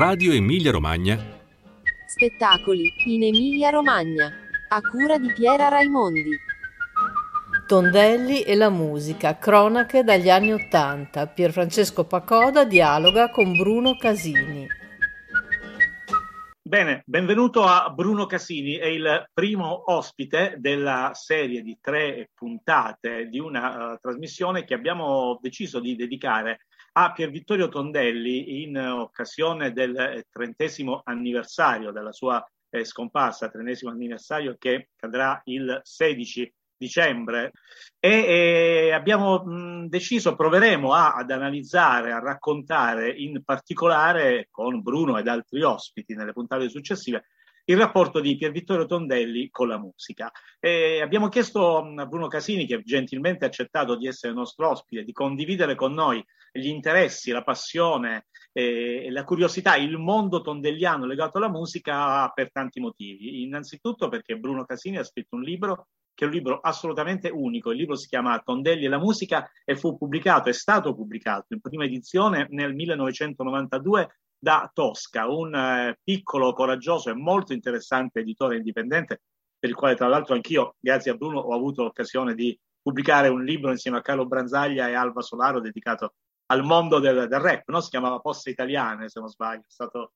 Radio Emilia Romagna. Spettacoli in Emilia Romagna. A cura di Piera Raimondi. Tondelli e la musica, cronache dagli anni Ottanta. Pierfrancesco Pacoda dialoga con Bruno Casini. Bene, benvenuto a Bruno Casini, è il primo ospite della serie di tre puntate di una uh, trasmissione che abbiamo deciso di dedicare a Pier Vittorio Tondelli in occasione del eh, trentesimo anniversario della sua eh, scomparsa, trentesimo anniversario che cadrà il 16 dicembre e, e abbiamo mh, deciso, proveremo a, ad analizzare, a raccontare in particolare con Bruno ed altri ospiti nelle puntate successive il rapporto di Pier Vittorio Tondelli con la musica. E abbiamo chiesto a Bruno Casini, che gentilmente ha accettato di essere nostro ospite, di condividere con noi gli interessi, la passione e la curiosità, il mondo tondelliano legato alla musica per tanti motivi. Innanzitutto perché Bruno Casini ha scritto un libro che è un libro assolutamente unico. Il libro si chiama Tondelli e la musica e fu pubblicato, è stato pubblicato in prima edizione nel 1992 da Tosca, un eh, piccolo, coraggioso e molto interessante editore indipendente, per il quale tra l'altro anch'io, grazie a Bruno, ho avuto l'occasione di pubblicare un libro insieme a Carlo Branzaglia e Alba Solaro dedicato al mondo del, del rap, no? si chiamava Poste Italiane, se non sbaglio, è stato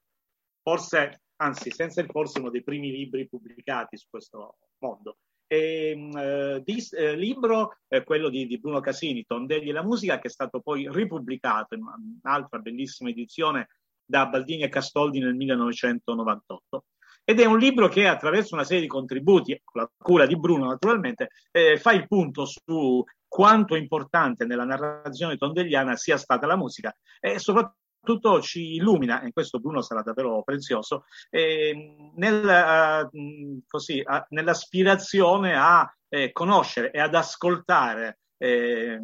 forse, anzi senza il forse, uno dei primi libri pubblicati su questo mondo. E, eh, di, eh, libro, eh, quello di, di, Bruno Casini, Tondelli e la musica, che è stato poi ripubblicato in un'altra bellissima edizione da Baldini e Castoldi nel 1998. Ed è un libro che attraverso una serie di contributi, con la cura di Bruno naturalmente, eh, fa il punto su quanto importante nella narrazione tondelliana sia stata la musica e soprattutto ci illumina, e in questo Bruno sarà davvero prezioso, eh, nel, uh, così, uh, nell'aspirazione a eh, conoscere e ad ascoltare eh,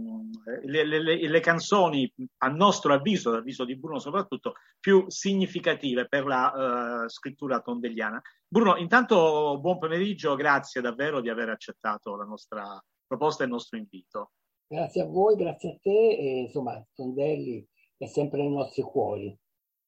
le, le, le, canzoni, a nostro avviso, avviso di Bruno soprattutto, più significative per la uh, scrittura tondelliana. Bruno, intanto buon pomeriggio, grazie davvero di aver accettato la nostra proposta e il nostro invito. Grazie a voi, grazie a te, e, insomma, Tondelli è sempre nei nostri cuori.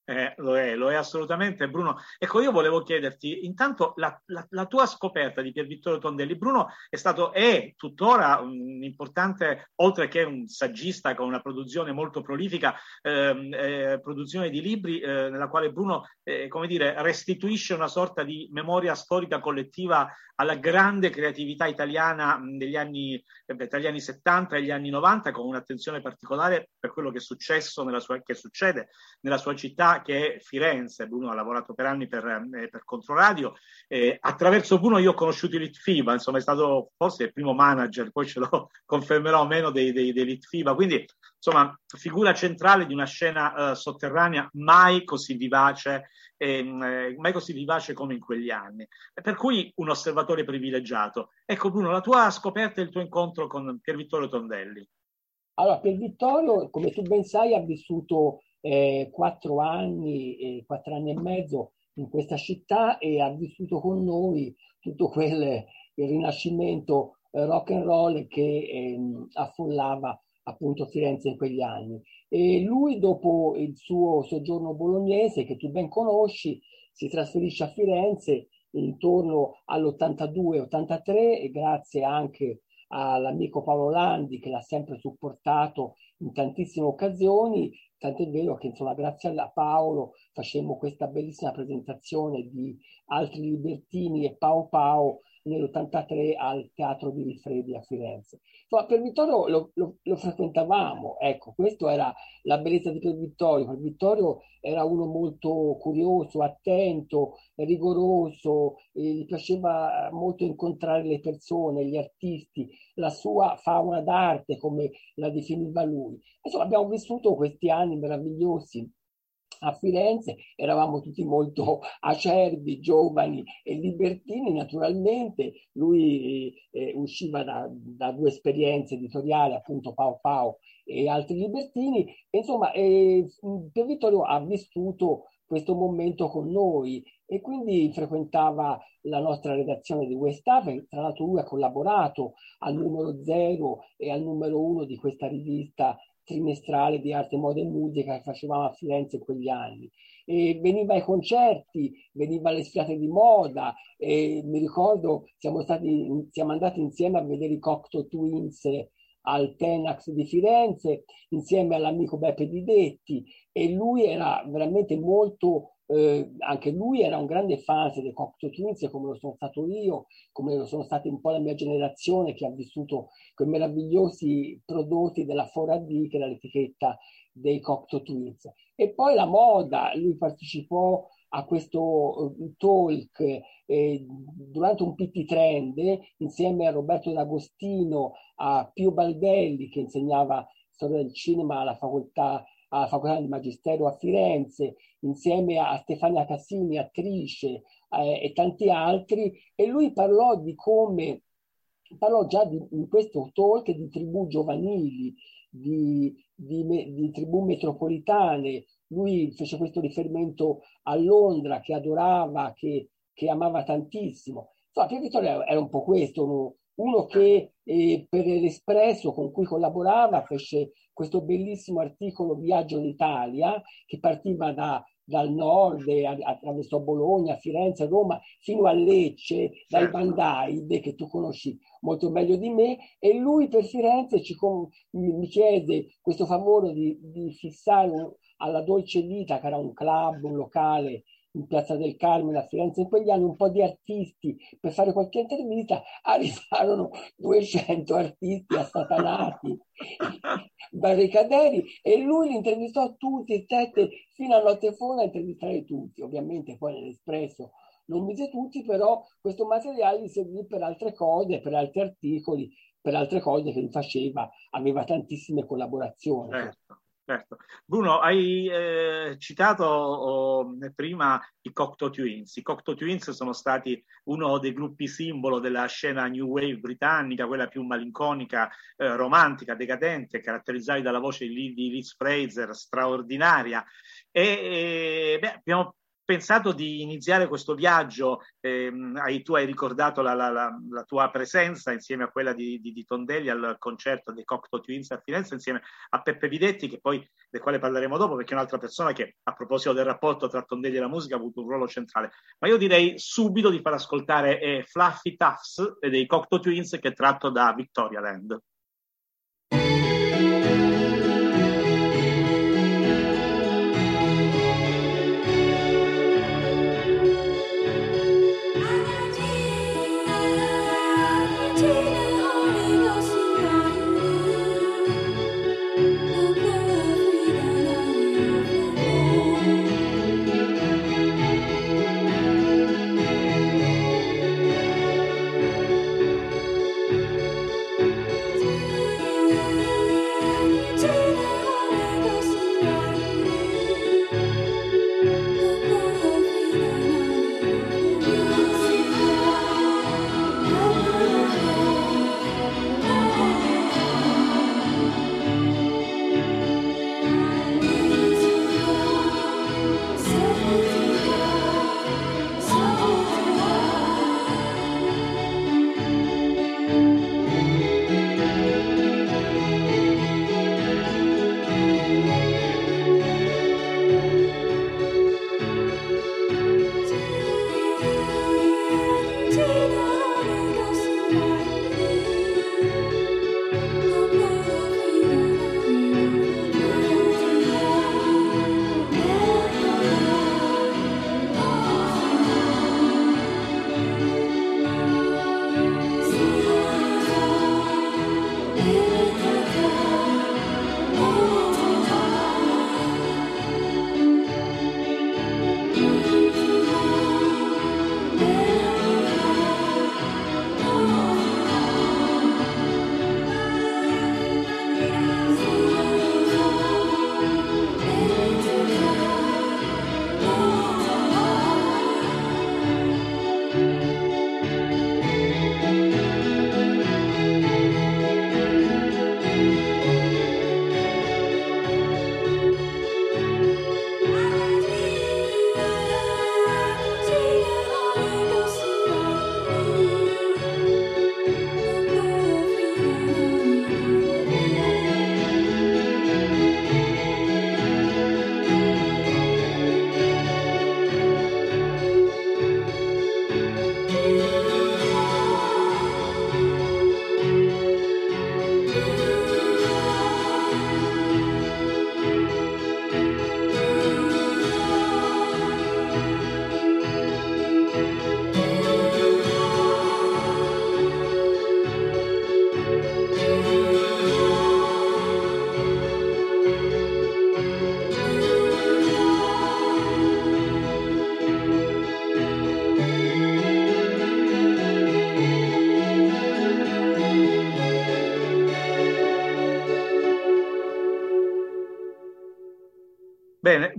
Eh, lo è, lo è assolutamente Bruno. Ecco, io volevo chiederti, intanto la, la, la tua scoperta di Pier Vittorio Tondelli. Bruno è stato, è tuttora un importante, oltre che un saggista con una produzione molto prolifica, ehm, eh, produzione di libri eh, nella quale Bruno, eh, come dire, restituisce una sorta di memoria storica collettiva alla grande creatività italiana degli anni, eh, tra gli anni 70 e gli anni 90, con un'attenzione particolare per quello che è successo nella sua, che succede nella sua città che è Firenze. Bruno ha lavorato per anni per, eh, per Controradio. Eh, attraverso Bruno io ho conosciuto i Litfiba, insomma è stato forse il primo manager, poi ce lo confermerò meno dei, dei, dei Litfiba. Quindi insomma figura centrale di una scena eh, sotterranea mai così vivace, ehm, eh, mai così vivace come in quegli anni. Per cui un osservatore privilegiato. Ecco Bruno, la tua scoperta e il tuo incontro con Pier Vittorio Tondelli. Allora, Pier Vittorio, come tu ben sai, ha vissuto eh, quattro anni, eh, quattro anni e mezzo in questa città e ha vissuto con noi tutto quel rinascimento eh, rock and roll che ehm, affollava appunto Firenze in quegli anni. E lui, dopo il suo soggiorno bolognese, che tu ben conosci, si trasferisce a Firenze intorno all'82-83 e grazie anche all'amico Paolo Landi che l'ha sempre supportato in tantissime occasioni, tant'è vero che insomma grazie a Paolo facemmo questa bellissima presentazione di altri libertini e Pao Pao nell'83 al Teatro di Rifredi a Firenze. Insomma, per Vittorio lo, lo, lo, frequentavamo, ecco, questa era la bellezza di Per Vittorio. Per Vittorio era uno molto curioso, attento, rigoroso, gli piaceva molto incontrare le persone, gli artisti, la sua fauna d'arte, come la definiva lui. Insomma, abbiamo vissuto questi anni meravigliosi a Firenze, eravamo tutti molto acerbi, giovani e libertini naturalmente, lui eh, usciva da, da, due esperienze editoriali, appunto Pau Pau e altri libertini, insomma eh, Pier Vittorio ha vissuto questo momento con noi e quindi frequentava la nostra redazione di West Haven, tra l'altro lui ha collaborato al numero zero e al numero uno di questa rivista trimestrale di arte, moda e musica che facevamo a Firenze in quegli anni. e veniva ai concerti, veniva alle sfiate di moda. E mi ricordo, siamo, stati, siamo andati insieme a vedere i Cocteau Twins al Tenax di Firenze insieme all'amico Beppe Di Detti e lui era veramente molto eh, anche lui era un grande fan dei Cocteau Twins come lo sono stato io, come lo sono stata un po' la mia generazione che ha vissuto quei meravigliosi prodotti della Fora D che era l'etichetta dei Cocteau Twins. E poi la moda, lui partecipò a questo uh, talk eh, durante un PT Trend insieme a Roberto D'Agostino, a Pio Baldelli che insegnava storia del cinema alla facoltà, alla facoltà di Magistero a Firenze, insieme a Stefania Cassini, attrice eh, e tanti altri, e lui parlò di come, parlò già di, in questo talk di tribù giovanili, di, di, di tribù metropolitane, lui fece questo riferimento a Londra che adorava, che, che amava tantissimo. Insomma, Pier Vittorio era un po' questo, uno, uno che eh, per l'Espresso con cui collaborava fece questo bellissimo articolo Viaggio in Italia che partiva da, dal nord, attraverso Bologna, Firenze, Roma, fino a Lecce, dai certo. Bandaide, che tu conosci molto meglio di me, e lui per Firenze ci, mi chiese questo favore di, di fissare un, alla Dolce Vita, che era un club, un locale in Piazza del Carmine a Firenze in quegli anni, un po' di artisti per fare qualche intervista, arrivarono 200 artisti assatanati, barricaderi, e lui li intervistò tutti, stette fino a notte a intervistare tutti, ovviamente poi nell'Espresso non mise tutti, però questo materiale li servì per altre cose, per altri articoli, per altre cose che lui faceva, aveva tantissime collaborazioni. Certo. Certo. Bruno, hai eh, citato oh, prima i Cocteau Twins. I Cocteau Twins sono stati uno dei gruppi simbolo della scena New Wave britannica, quella più malinconica, eh, romantica, decadente, caratterizzati dalla voce di Liz Fraser, straordinaria. E, e beh, abbiamo pensato di iniziare questo viaggio, ehm, hai, tu hai ricordato la, la, la, la, tua presenza insieme a quella di, di, di, Tondelli al concerto dei Cocteau Twins a Firenze insieme a Peppe Videtti, che poi, del quale parleremo dopo, perché è un'altra persona che a proposito del rapporto tra Tondelli e la musica ha avuto un ruolo centrale. Ma io direi subito di far ascoltare eh, Fluffy Tufts dei Cocteau Twins che è tratto da Victoria Land.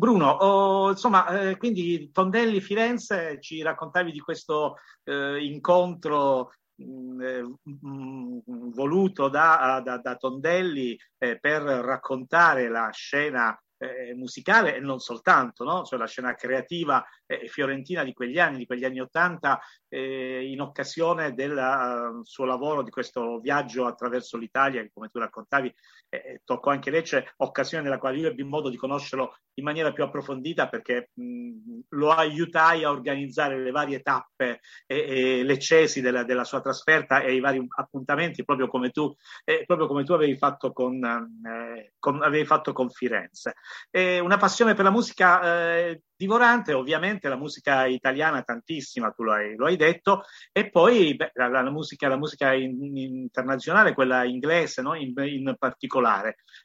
Bruno, oh, insomma, eh, quindi Tondelli Firenze ci raccontavi di questo eh, incontro mh, eh, mh, voluto da, da, da Tondelli eh, per raccontare la scena eh, musicale e non soltanto, no? cioè la scena creativa eh, fiorentina di quegli anni, di quegli anni Ottanta, eh, in occasione del uh, suo lavoro, di questo viaggio attraverso l'Italia, come tu raccontavi, eh, toccò anche Lecce, occasione nella quale io ebbi modo di conoscerlo in maniera più approfondita perché mh, lo aiutai a organizzare le varie tappe e, e leccesi della, della, sua trasferta e i vari appuntamenti, proprio come tu, eh, proprio come tu avevi, fatto con, eh, con, avevi fatto con Firenze. una passione per la musica eh, divorante, ovviamente la musica italiana tantissima, tu lo hai, lo hai detto, e poi beh, la, la, musica, la musica in, internazionale, quella inglese no? in, in, particolare.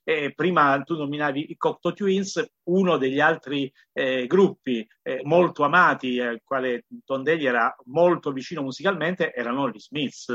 E prima tu nominavi i Cocteau Twins, uno degli altri eh, gruppi eh, molto amati, al quale Tondelli era molto vicino musicalmente, erano gli Smiths.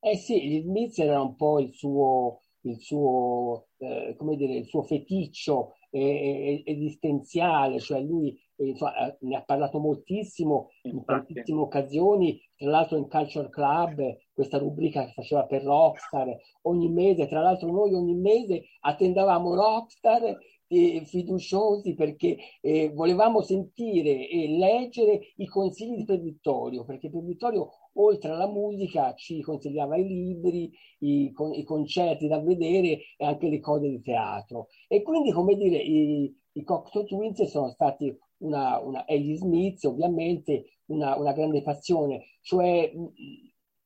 Eh sì, gli Smiths era un po' il suo, il suo, eh, come dire, il suo feticcio eh, esistenziale, cioè lui eh, ne ha parlato moltissimo in tantissime occasioni, tra l'altro in Culture Club, questa rubrica che faceva per Rockstar, ogni mese, tra l'altro noi ogni mese attendavamo Rockstar eh, fiduciosi perché eh, volevamo sentire e leggere i consigli di Per Vittorio, perché Per Vittorio oltre alla musica ci consigliava i libri, i, i, concerti da vedere e anche le cose di teatro. E quindi, come dire, i, i Cocteau Twins sono stati una, una, e gli Smith ovviamente una, una grande passione, cioè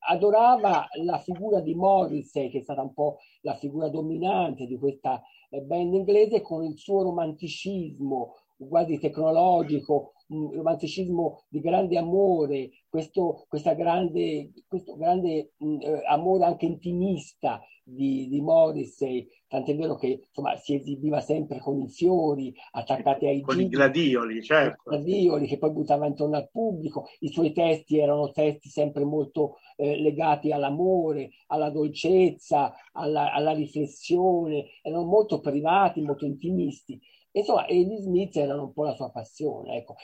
adorava la figura di Morrissey, che è stata un po' la figura dominante di questa eh, band inglese, con il suo romanticismo quasi tecnologico, un romanticismo di grande amore, questo, grande, questo grande mh, eh, amore anche intimista di, di Morrissey, tant'è vero che insomma, si esibiva sempre con i fiori attaccati ai con giri, i gladioli, certo. gladioli che poi buttava intorno al pubblico. I suoi testi erano testi sempre molto eh, legati all'amore, alla dolcezza, alla, alla riflessione, erano molto privati, molto intimisti. Insomma, e gli Smith erano un po' la sua passione. Ecco,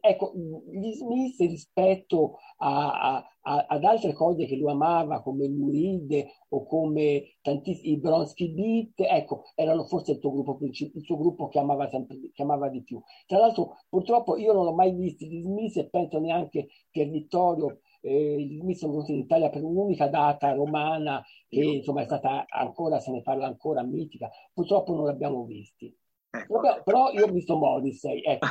ecco gli Smith rispetto a, a, ad altre cose che lui amava, come l'Uride o come tantissimi, i Bronsky Beat, ecco, erano forse il, tuo gruppo, il suo gruppo che amava, sempre, che amava di più. Tra l'altro, purtroppo io non ho mai visto gli Smith e penso neanche che Vittorio eh, gli Smith sono venuti in Italia per un'unica data romana che insomma è stata ancora, se ne parla ancora, mitica. Purtroppo non l'abbiamo visti. Ecco. Però, però, io ho visto Morrissey, ecco,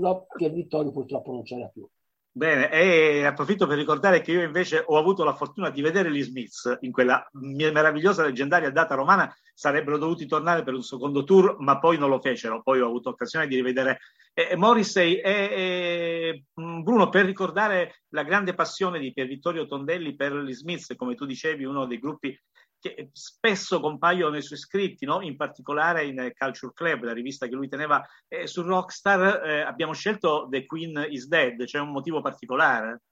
ma Pier Vittorio purtroppo non c'era più. Bene, e approfitto per ricordare che io invece ho avuto la fortuna di vedere gli Smiths in quella meravigliosa leggendaria data romana, sarebbero dovuti tornare per un secondo tour, ma poi non lo fecero, poi ho avuto occasione di rivedere eh, Morrissey e, e, Bruno per ricordare la grande passione di Pier Vittorio Tondelli per gli Smiths, come tu dicevi, uno dei gruppi che spesso compaiono nei suoi scritti, no? in particolare in Culture Club, la rivista che lui teneva eh, su Rockstar, eh, abbiamo scelto The Queen is Dead, c'è un motivo particolare?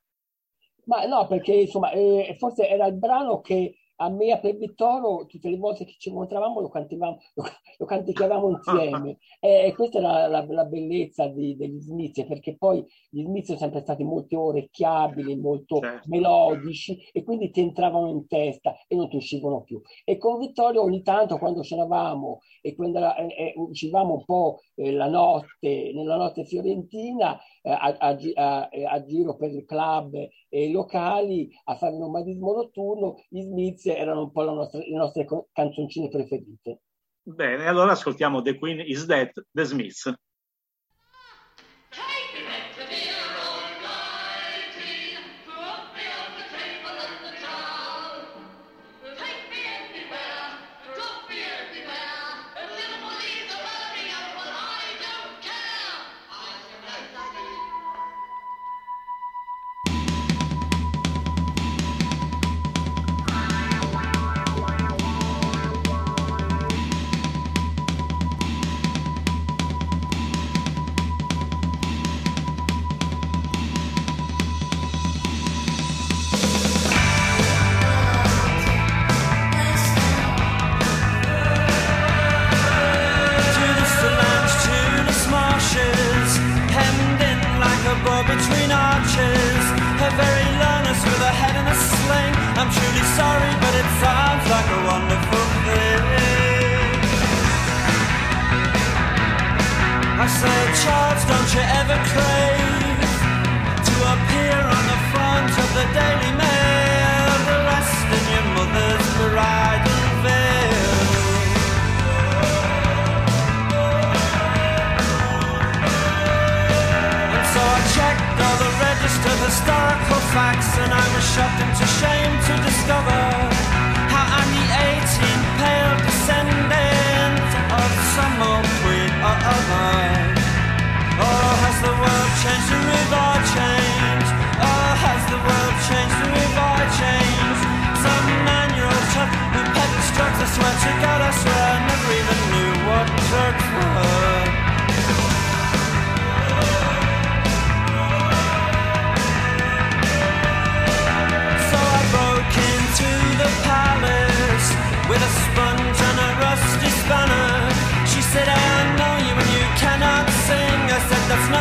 Ma no, perché insomma, eh, forse era il brano che a me a per Vittoro tutte le volte che ci incontravamo lo, lo, lo canticchiavamo insieme e, e, questa era la, la bellezza di, degli Smith perché poi gli Smith sono sempre stati molto orecchiabili, molto certo. melodici e quindi ti entravano in testa e non ti uscivano più e con Vittorio ogni tanto quando c'eravamo e quando eh, eh, uscivamo un po' eh, la notte, nella notte fiorentina eh, a, a, a, a, giro per i club e i locali a fare il nomadismo notturno, gli Smith erano un po' nostra, le nostre canzoncine preferite. Bene, allora ascoltiamo The Queen is Dead, The Smiths.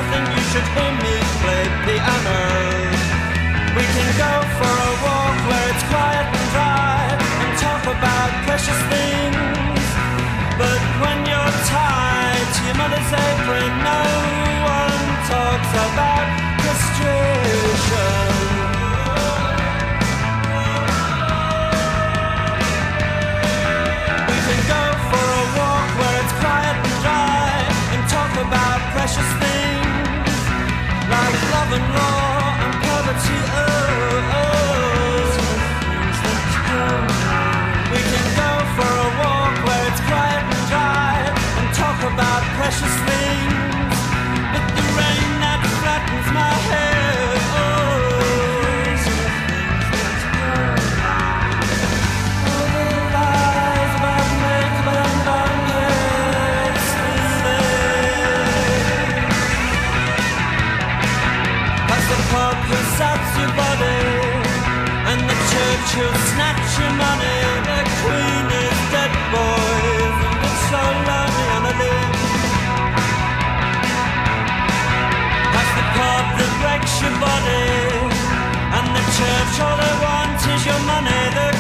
I think you should hear me play piano. We can go for a walk where it's quiet and dry and talk about precious things. But when you're tied to your mother's apron, love law. she'll snatch your money, the queen is dead, boys, it's so lonely on a limb. The that breaks your body, and the church all they want is your money.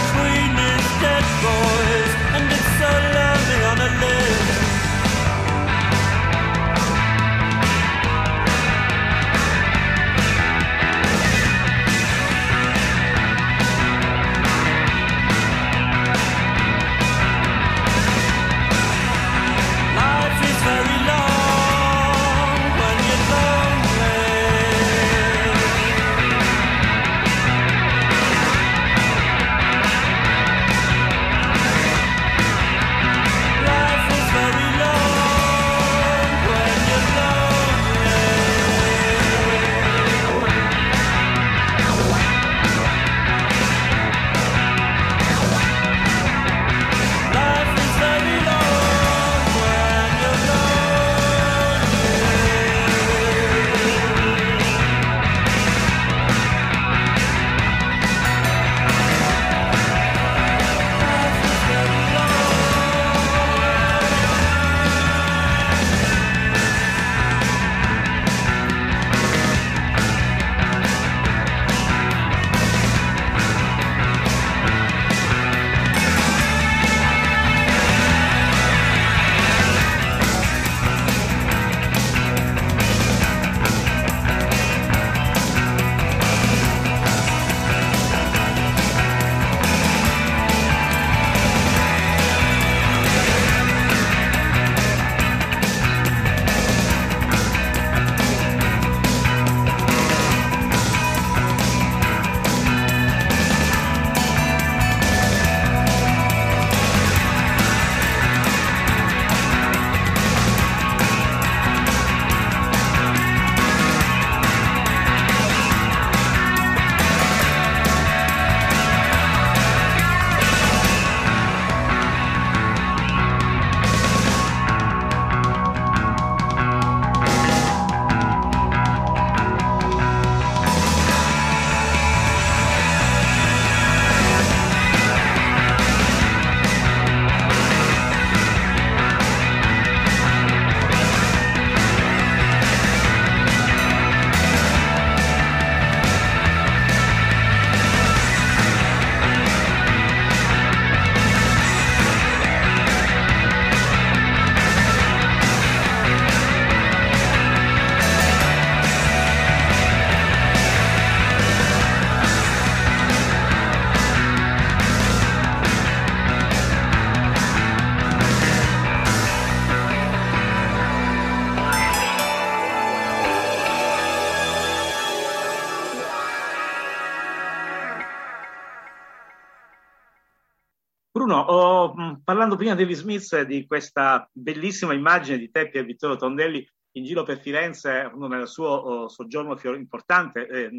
Parlando prima di Smith di questa bellissima immagine di te e Vittorio Tondelli in giro per Firenze nel suo oh, soggiorno fior- importante, eh,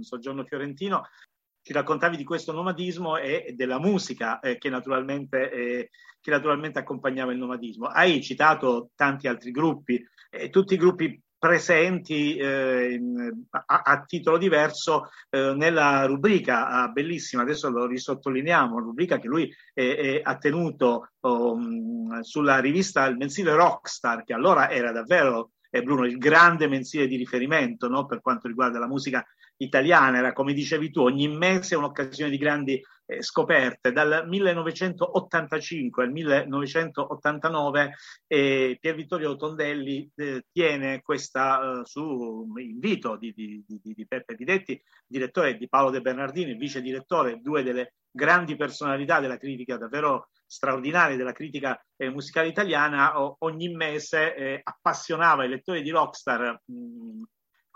soggiorno fiorentino, ci raccontavi di questo nomadismo e della musica eh, che, naturalmente, eh, che, naturalmente, accompagnava il nomadismo. Hai citato tanti altri gruppi, eh, tutti gruppi presenti eh, a, a, titolo diverso eh, nella rubrica ah, bellissima, adesso lo risottolineiamo, rubrica che lui ha tenuto um, sulla rivista il mensile Rockstar, che allora era davvero eh, Bruno, il grande mensile di riferimento no? per quanto riguarda la musica italiana, era come dicevi tu, ogni mese un'occasione di grandi eh, scoperte. Dal 1985 al 1989 eh, Pier Vittorio Tondelli eh, tiene questa, eh, su invito di, di, di, di Peppe Videtti, direttore di Paolo De Bernardini, vice direttore, due delle grandi personalità della critica davvero straordinarie della critica eh, musicale italiana, o, ogni mese eh, appassionava i lettori di Rockstar mh,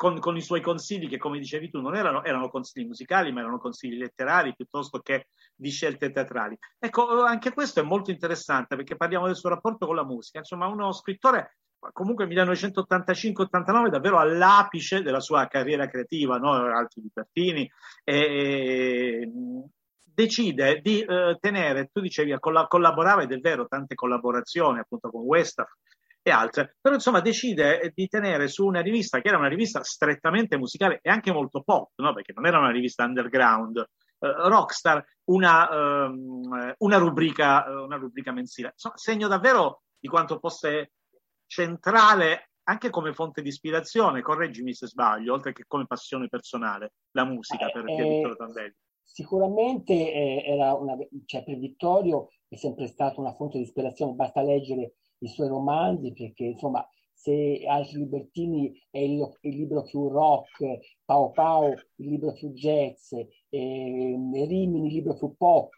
con, con, i suoi consigli, che come dicevi tu non erano, erano, consigli musicali, ma erano consigli letterari piuttosto che di scelte teatrali. Ecco, anche questo è molto interessante perché parliamo del suo rapporto con la musica. Insomma, uno scrittore comunque 1985-89 davvero all'apice della sua carriera creativa, no? Altri Libertini, e, decide di eh, tenere, tu dicevi, colla- collaborava ed è vero, tante collaborazioni appunto con Westaf e altre, però insomma decide di tenere su una rivista che era una rivista strettamente musicale e anche molto pop, no? perché non era una rivista underground, eh, Rockstar, una, um, una, rubrica, una rubrica mensile. Insomma, segno davvero di quanto fosse centrale anche come fonte di ispirazione, correggimi se sbaglio, oltre che come passione personale, la musica per eh, Vittorio Tandelli. Sicuramente eh, era una, cioè per Vittorio è sempre stata una fonte di ispirazione, basta leggere i suoi romanzi perché insomma se altri libertini è il, il, libro più rock, Pao Pao il libro più jazz, eh, Rimini il libro più pop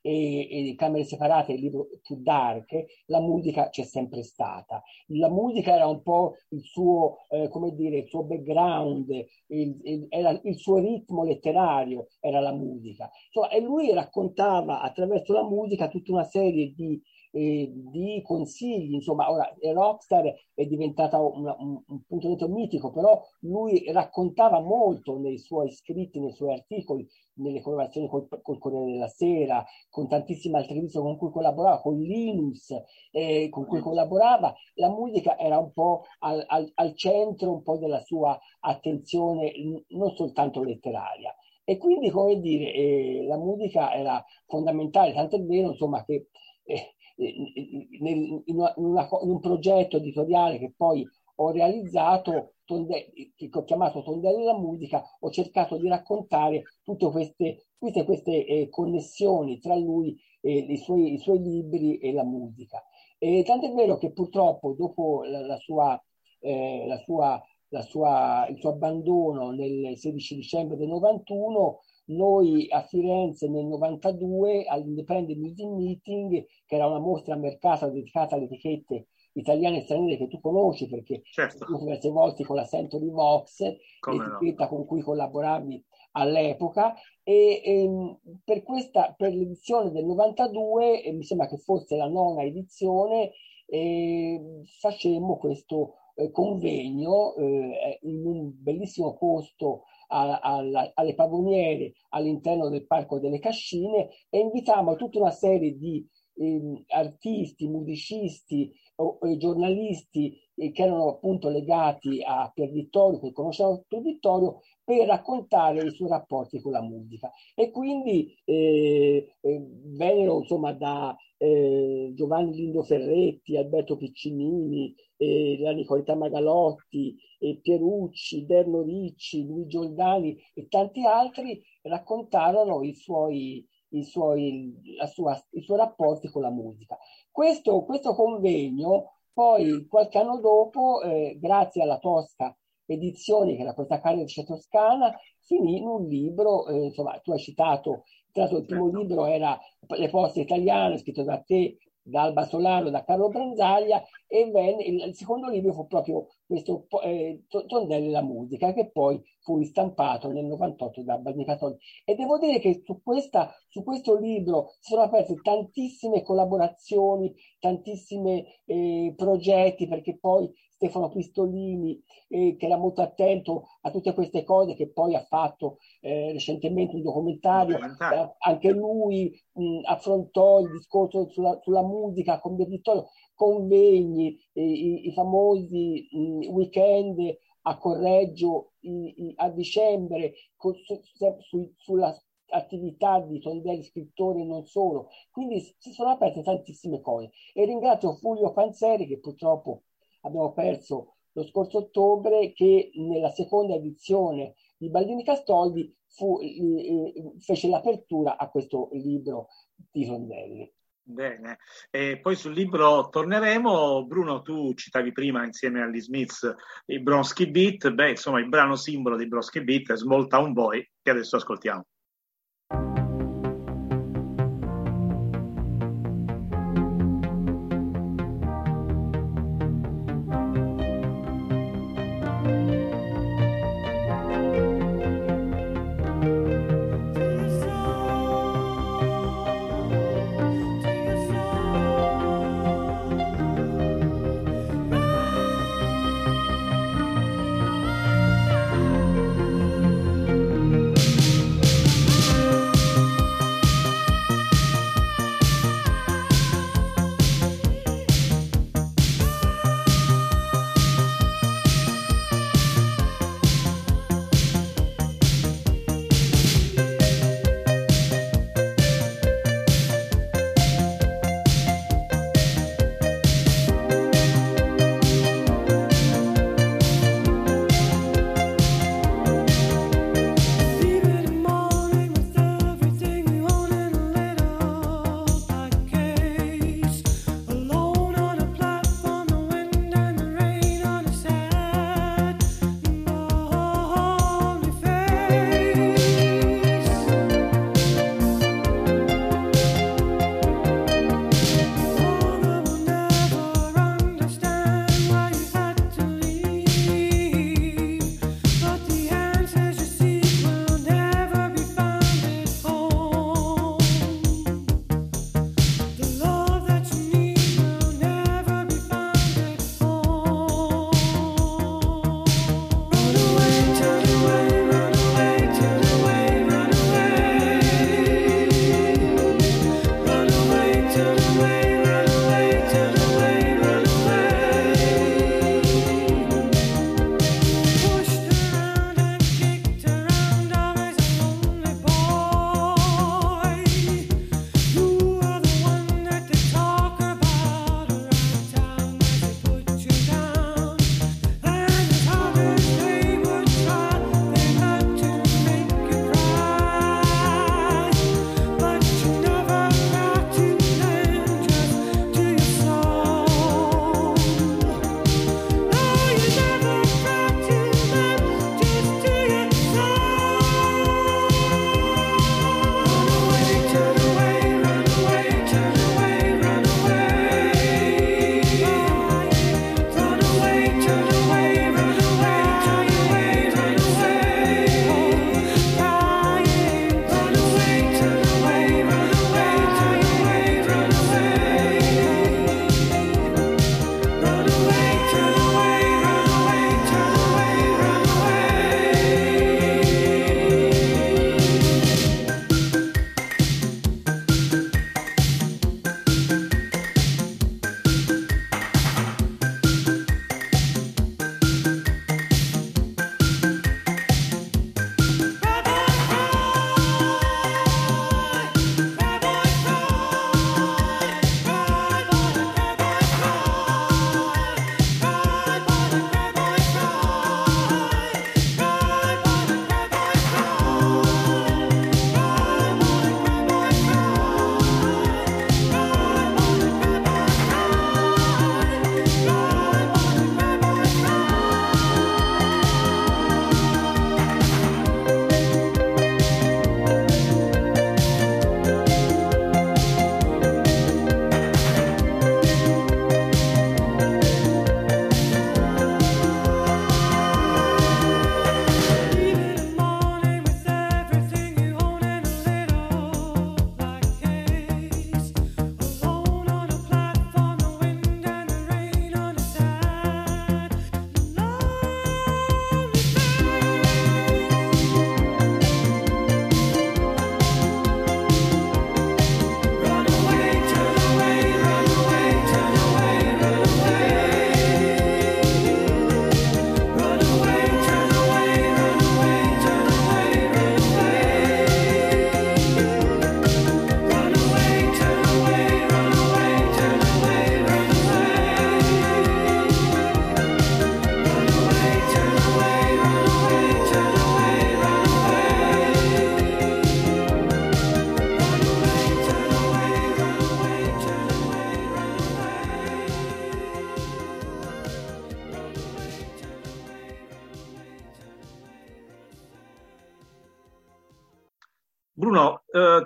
e, e Camere Separate il libro più dark, la musica c'è sempre stata. La musica era un po' il suo, eh, come dire, il suo background, il, il, era il suo ritmo letterario, era la musica. Insomma, e lui raccontava attraverso la musica tutta una serie di eh, di consigli, insomma, ora Rockstar è diventata una, un, un, punto mitico, però lui raccontava molto nei suoi scritti, nei suoi articoli, nelle collaborazioni col, col Corriere della Sera, con tantissime altre riviste con cui collaborava, con Linus, eh, con cui collaborava, la musica era un po' al, al, al centro un po' della sua attenzione, non soltanto letteraria. E quindi, come dire, eh, la musica era fondamentale, tanto è vero, insomma, che eh, nel, in, una, in, un progetto editoriale che poi ho realizzato, Tondelli, che ho chiamato Tondelli la musica, ho cercato di raccontare tutte queste, tutte queste eh, connessioni tra lui, e i, suoi, i suoi libri e la musica. E è vero che purtroppo dopo la, la sua, eh, la sua, la sua, il suo abbandono nel 16 dicembre del 91 noi a Firenze nel 92 all'Independent Music Meeting, che era una mostra a mercato dedicata alle etichette italiane e straniere che tu conosci perché certo. diverse volte con la Century Vox, l'etichetta no. con cui collaboravi all'epoca e, e ehm, per, questa, per l'edizione del 92, e mi sembra che fosse la nona edizione, eh, facemmo questo eh, convegno eh, in un bellissimo posto a, alle pavoniere all'interno del Parco delle Cascine e invitiamo tutta una serie di eh, artisti, musicisti e giornalisti eh, che erano appunto legati a Pier Vittorio, che conoscevano Pier Vittorio, per raccontare i suoi rapporti con la musica. E quindi eh, eh, vennero insomma da eh, Giovanni Lindo Ferretti, Alberto Piccinini, eh, la Nicoletta Magalotti, Pierucci, Derno Ricci, Luigi Giordani e tanti altri raccontarono i suoi, suoi, sua, i suoi rapporti con la musica. Questo, questo convegno poi qualche anno dopo, eh, grazie alla Tosca Edizioni, che era questa di Toscana, finì in un libro, eh, insomma, tu hai citato, tra l'altro il primo certo. libro era Le poste italiane, scritto da te, da Alba Solano, da Carlo Branzaglia, e venne, il, secondo libro fu proprio questo eh, Tondelli la musica, che poi fu ristampato nel 98 da Barnicatoli. E devo dire che su, questa, su questo libro si sono aperte tantissime collaborazioni, tantissimi eh, progetti, perché poi Stefano Pistolini, eh, che era molto attento a tutte queste cose, che poi ha fatto eh, recentemente un documentario, eh, anche lui mh, affrontò il discorso sulla, sulla musica con Bertolo, convegni, i, i, famosi mh, weekend a Correggio i, i, a dicembre su, su, sulla attività di Tondelli scrittore e non solo. Quindi si sono aperte tantissime cose. E ringrazio Fulvio Panzeri che purtroppo abbiamo perso lo scorso ottobre che nella seconda edizione di Baldini Castoldi fu, eh, fece l'apertura a questo libro di Tondelli. Bene, e poi sul libro torneremo. Bruno, tu citavi prima insieme agli Smiths i Bronsky Beat, beh, insomma, il brano simbolo dei Bronsky Beat è Small Town Boy, che adesso ascoltiamo.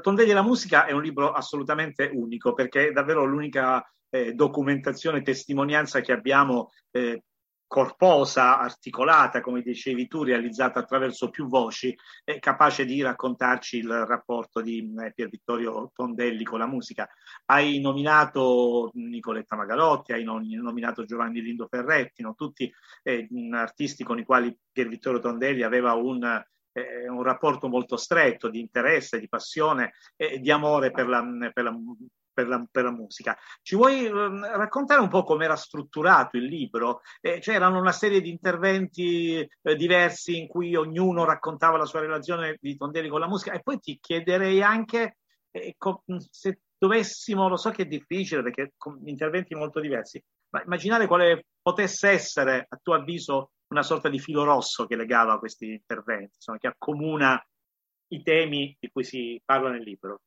Tondelli e la musica è un libro assolutamente unico perché è davvero l'unica eh, documentazione, testimonianza che abbiamo eh, corposa, articolata, come dicevi tu, realizzata attraverso più voci, è capace di raccontarci il rapporto di eh, Pier Vittorio Tondelli con la musica. Hai nominato Nicoletta Magalotti, hai nominato Giovanni Lindo Ferretti, no? tutti eh, artisti con i quali Pier Vittorio Tondelli aveva un, eh, un rapporto molto stretto di interesse, di passione e di amore per la, per la, per la, per la musica. Ci vuoi eh, raccontare un po' come era strutturato il libro? Eh, c'erano una serie di interventi eh, diversi in cui ognuno raccontava la sua relazione di Tondelli con la musica e poi ti chiederei anche eh, se dovessimo, lo so che è difficile perché con interventi molto diversi, ma immaginare quale potesse essere, a tuo avviso, una sorta di filo rosso che legava questi interventi, insomma, che accomuna i temi di cui si parla nel libro.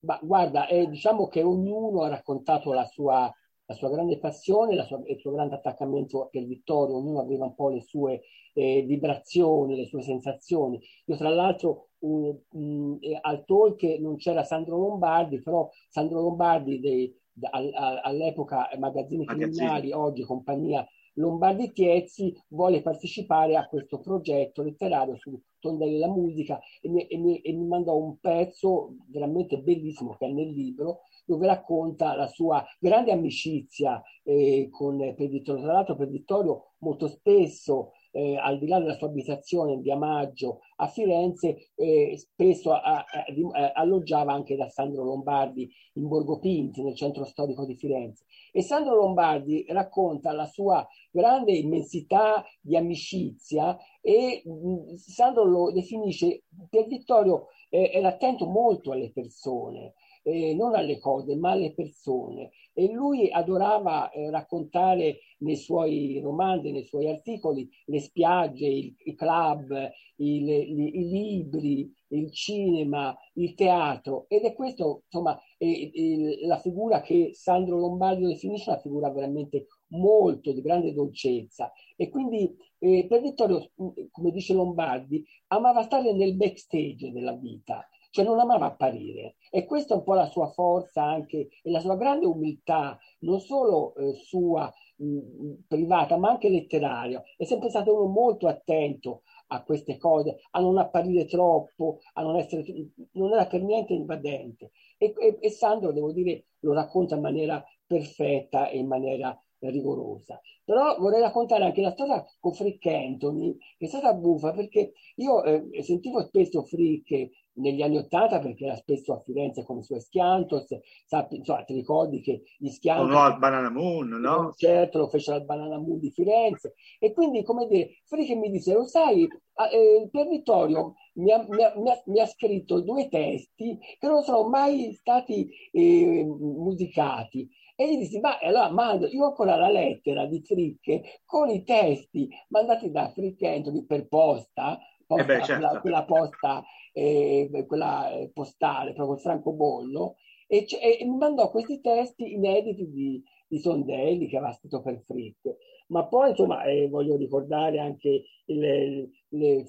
Ma guarda, eh, diciamo che ognuno ha raccontato la sua, la sua grande passione, sua, il suo grande attaccamento per Vittorio, ognuno aveva un po' le sue eh, vibrazioni, le sue sensazioni. Io tra l'altro um, um, al talk non c'era Sandro Lombardi, però Sandro Lombardi dei, all'epoca magazzini criminali, oggi compagnia Lombardi Tiezzi vuole partecipare a questo progetto letterario su Tondelli la musica e mi, e, mi, e mi, mandò un pezzo veramente bellissimo che è nel libro dove racconta la sua grande amicizia eh, con Pedittorio. Tra l'altro Pedittorio molto spesso eh, al di là della sua abitazione via Maggio a Firenze, eh, spesso a, a, a, alloggiava anche da Sandro Lombardi in Borgo Pinti, nel centro storico di Firenze. E Sandro Lombardi racconta la sua grande immensità di amicizia e mh, mm, Sandro lo definisce, per Vittorio eh, era attento molto alle persone, eh, non alle cose, ma alle persone. E lui adorava eh, raccontare nei suoi romanzi, nei suoi articoli, le spiagge, il, i club, i, i libri, il cinema, il teatro. Ed è questo, insomma, è, è la figura che Sandro Lombardi definisce una figura veramente molto di grande dolcezza. E quindi eh, per Vittorio, come dice Lombardi, amava stare nel backstage della vita cioè non amava apparire. E questa è un po' la sua forza anche e la sua grande umiltà, non solo eh, sua mh, privata, ma anche letteraria. È sempre stato uno molto attento a queste cose, a non apparire troppo, a non essere, non era per niente invadente. E, e, e Sandro, devo dire, lo racconta in maniera perfetta e in maniera rigorosa. Però vorrei raccontare anche la storia con Frick Anthony, che è stata buffa perché io eh, sentivo spesso Frick negli anni Ottanta perché era spesso a Firenze con i suoi Schiantos, sappi, insomma, ti ricordi che gli Schiantos... No, al Banana Moon, no? Certo, lo fece al Banana Moon di Firenze. E quindi, come dire, Frick mi disse, lo sai, eh, Pier Vittorio mi ha, mi, ha, mi, ha, mi ha, scritto due testi che non sono mai stati eh, musicati e gli dissi, ma allora mando, io ho ancora la lettera di Frick con i testi mandati da Frick Anthony per posta, posta eh beh, certo. quella, quella, posta, eh, quella eh, postale, proprio il francobollo, e, e, mi mandò questi testi inediti di, di Sondelli che aveva scritto per Frick. Ma poi, insomma, eh, voglio ricordare anche le, le,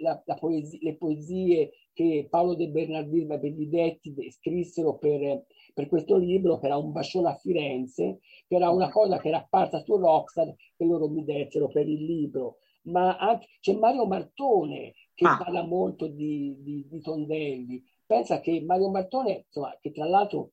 la, la poesia, le poesie che Paolo De Bernardino e Benedetti scrissero per, per, questo libro, che era un bacione a Firenze, che era una cosa che era apparsa su Rockstar che loro mi dessero per il libro. Ma anche, c'è Mario Martone che ah. parla molto di, di, di Tondelli. Pensa che Mario Martone, insomma, che tra l'altro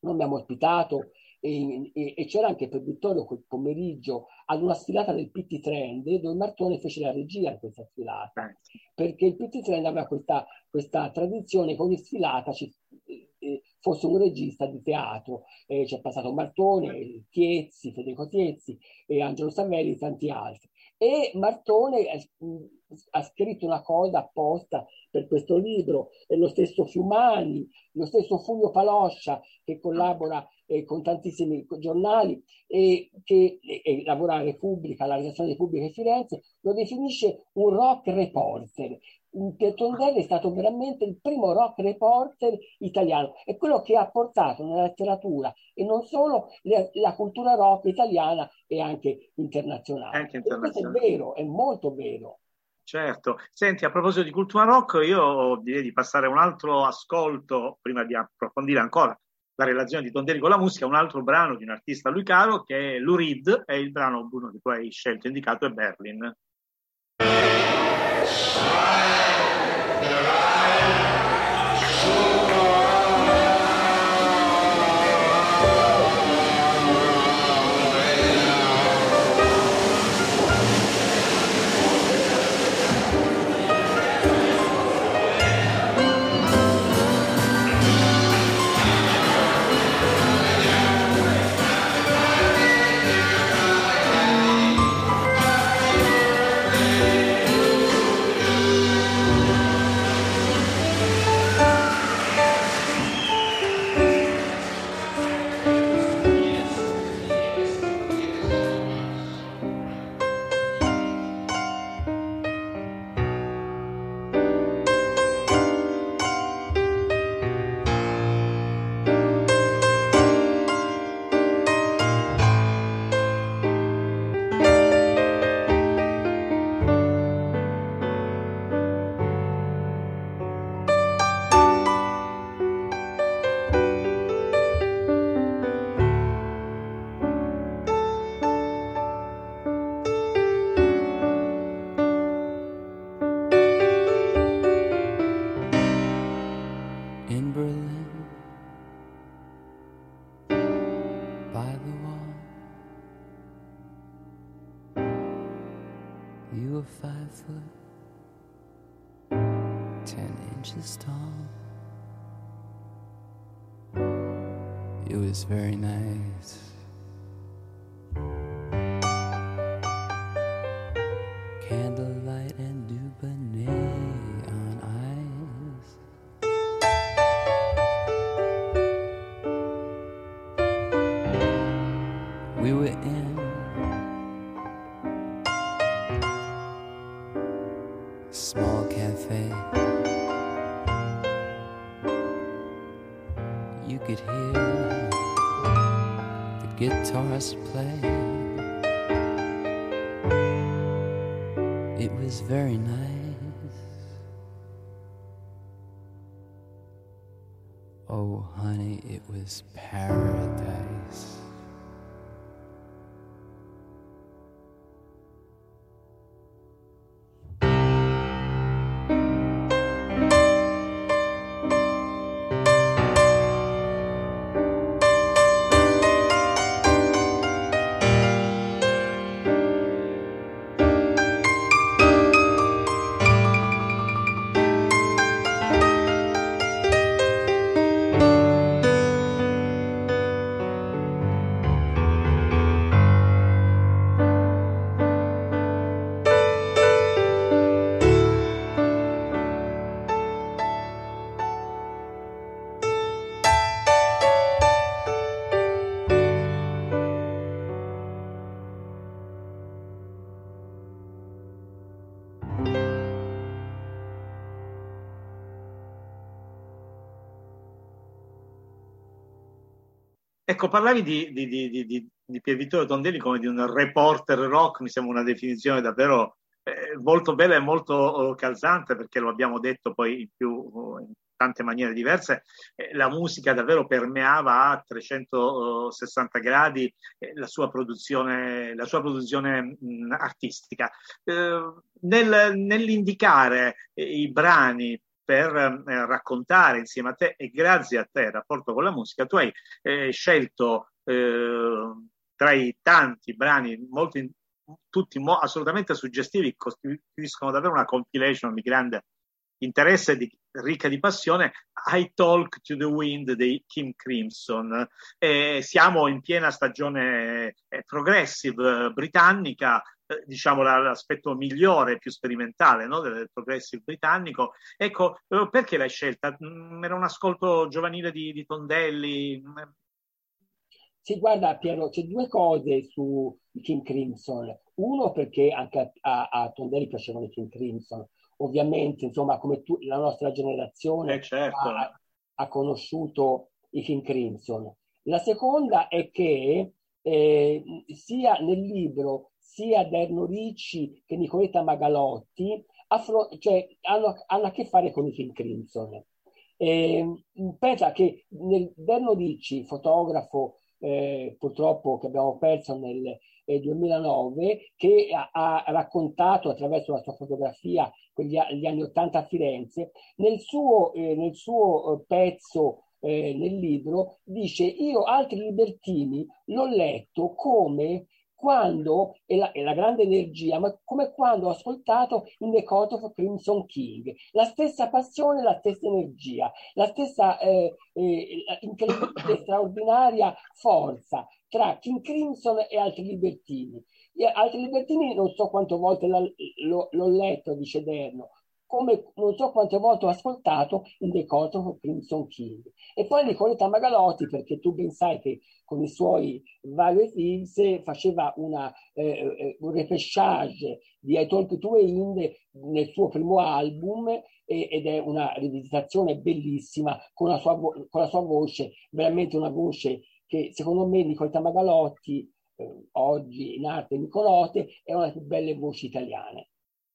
non abbiamo ospitato, e, e, e, c'era anche per Vittorio quel pomeriggio ad una sfilata del PT Trend dove Martone fece la regia in questa sfilata perché il PT Trend aveva questa, questa tradizione che ogni sfilata ci, eh, fosse un regista di teatro eh, c'è passato Martone, Tiezzi, Federico Tiezzi e Angelo Savelli e tanti altri e Martone ha scritto una cosa apposta per questo libro, e lo stesso Fiumani, lo stesso Fulvio Paloscia che collabora eh, con tantissimi giornali e che e, lavora a Repubblica, alla redazione di Repubblica di Firenze, lo definisce un rock reporter. Tondelli è stato veramente il primo rock reporter italiano, è quello che ha portato nella letteratura e non solo la, la cultura rock italiana e anche internazionale. Anche internazionale. questo è vero, è molto vero. Certo, senti, a proposito di cultura rock, io direi di passare un altro ascolto, prima di approfondire ancora la relazione di Tondelli con la musica, un altro brano di un artista lui caro che è Lou Reed e il brano uno che tu hai scelto, indicato è Berlin. Right. It's very nice. Guitars play. It was very nice. Oh, honey, it was paradise. Ecco, parlavi di, di, di, di, di Pier Vittorio Tondelli come di un reporter rock, mi sembra una definizione davvero eh, molto bella e molto oh, calzante perché lo abbiamo detto poi in, più, oh, in tante maniere diverse, eh, la musica davvero permeava a 360 gradi eh, la sua produzione, la sua produzione mh, artistica. Eh, nel, nell'indicare eh, i brani per eh, raccontare insieme a te e grazie a te il rapporto con la musica, tu hai eh, scelto eh, tra i tanti brani, molti, tutti mo- assolutamente suggestivi, costituiscono davvero una compilation di grande interesse, di, ricca di passione, I Talk to the Wind dei Kim Crimson. siamo in piena stagione eh, progressive britannica, eh, diciamo l'aspetto migliore, più sperimentale no? del progressive britannico. Ecco, eh, perché l'hai scelta? Mm, era un ascolto giovanile di, di Tondelli? Sì, guarda Piero, c'è due cose su Kim Crimson. Uno perché anche a, a, a Tondelli piacevano i Kim Crimson. Ovviamente, insomma, come tu, la nostra generazione eh certo. ha, ha, conosciuto i Kim Crimson. La seconda è che eh, sia nel libro sia Derno Ricci che Nicoletta Magalotti affro- cioè, hanno, hanno a che fare con i King Crimson. Eh, pensa che nel Berno Ricci, fotografo eh, purtroppo che abbiamo perso nel eh, 2009, che ha, ha, raccontato attraverso la sua fotografia quegli, gli anni 80 a Firenze, nel suo, eh, nel suo eh, pezzo eh, nel libro dice io altri libertini l'ho letto come quando, è la, è la, grande energia, ma come quando ho ascoltato The Court of Crimson King, la stessa passione, la stessa energia, la stessa eh, eh, straordinaria forza tra King Crimson e altri libertini. Altri libertini non so quante volte l'ho, l'ho letto, dice Derno, come non so quante volte ho ascoltato il decoto con Crimson King. E poi Nicoletta Magalotti, perché tu ben sai che con i suoi vari Hills faceva una, eh, eh, un repêchage di I Talk to Wind nel suo primo album ed è una rivisitazione bellissima con la, sua, con la sua voce, veramente una voce che secondo me Nicoletta Magalotti, eh, oggi in arte Nicolote, è una delle più belle voci italiane.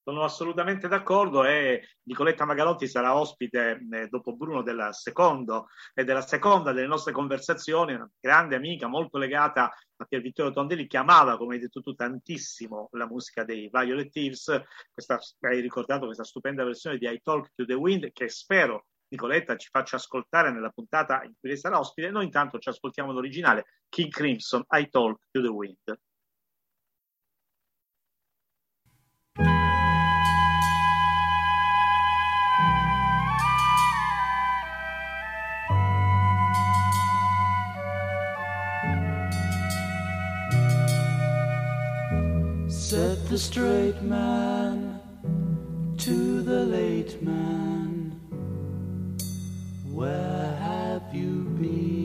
Sono assolutamente d'accordo e Nicoletta Magalotti sarà ospite eh, dopo Bruno del secondo e della seconda delle nostre conversazioni, una grande amica molto legata a Pier Vittorio Tondelli che amava, come hai detto tu, tantissimo la musica dei Violet Thieves. Questa, hai ricordato questa stupenda versione di I Talk to the Wind che spero Nicoletta ci faccia ascoltare nella puntata in cui lei sarà ospite. Noi intanto ci ascoltiamo l'originale King Crimson I Talk to the Wind. Said the straight man to the late man, Where have you been?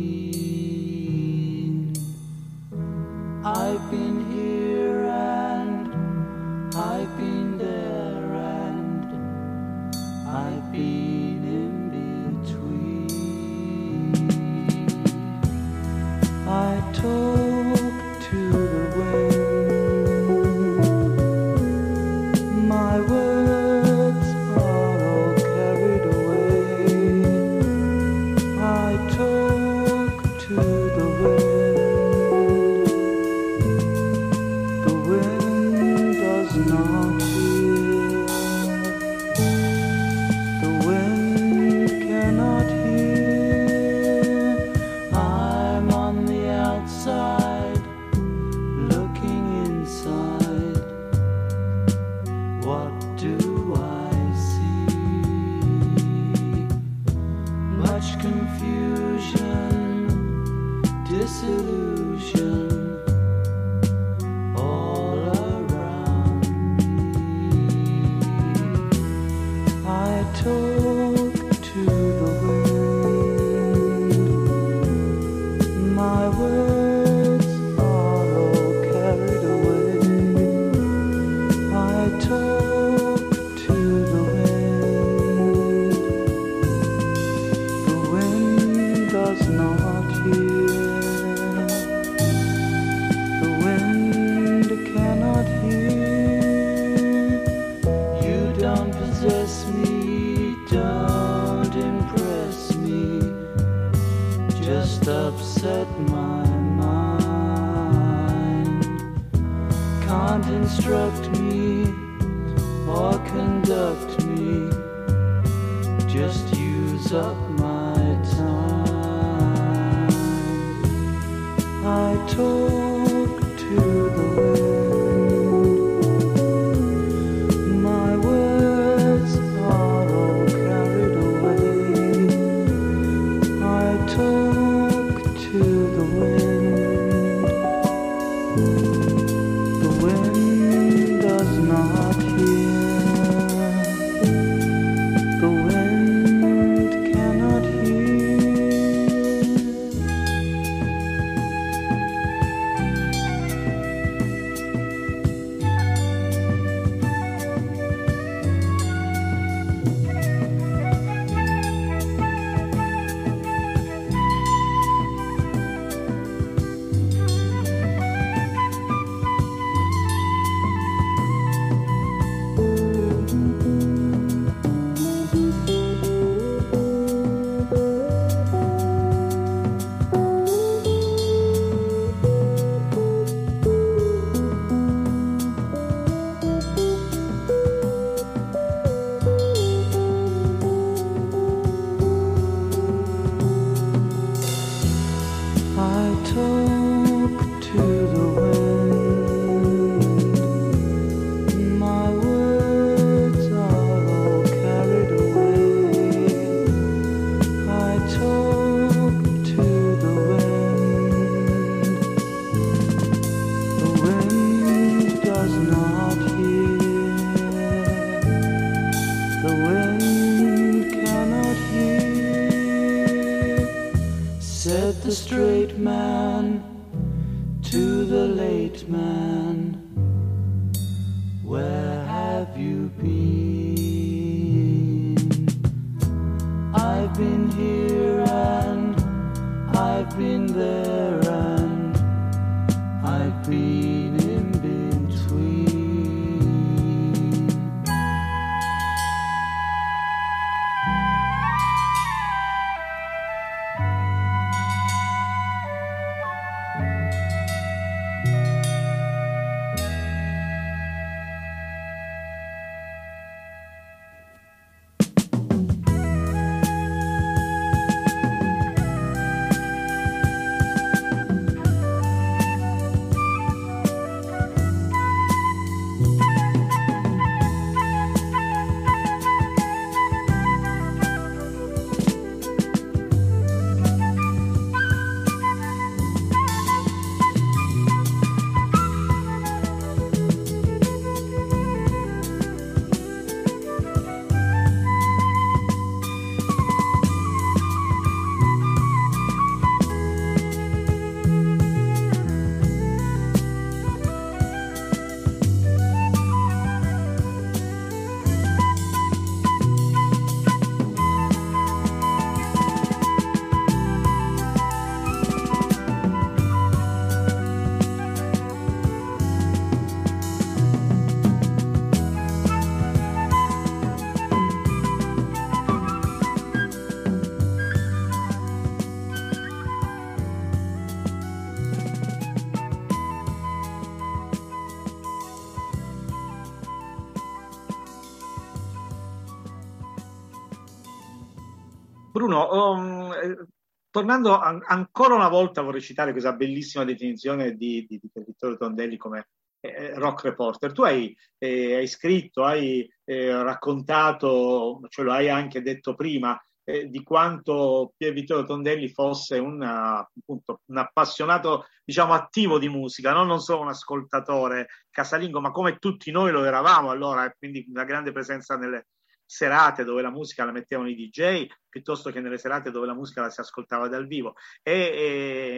Bruno, um, eh, tornando an- ancora una volta vorrei citare questa bellissima definizione di, di, di Vittorio Tondelli come eh, rock reporter. Tu hai, eh, hai scritto, hai eh, raccontato, ce lo hai anche detto prima, eh, di quanto Pier Vittorio Tondelli fosse un, appunto, un appassionato, diciamo, attivo di musica, no? non solo un ascoltatore casalingo, ma come tutti noi lo eravamo allora, e quindi una grande presenza nelle serate dove la musica la mettevano i DJ, piuttosto che nelle serate dove la musica la si ascoltava dal vivo. E,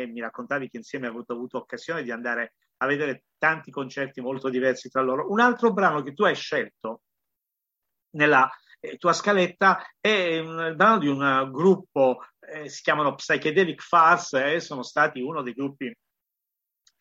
e mi raccontavi che insieme hai avuto, avuto occasione di andare a vedere tanti concerti molto diversi tra loro. Un altro brano che tu hai scelto nella eh, tua scaletta è un, il brano di un gruppo, eh, si chiamano Psychedelic Farce, e eh, sono stati uno dei gruppi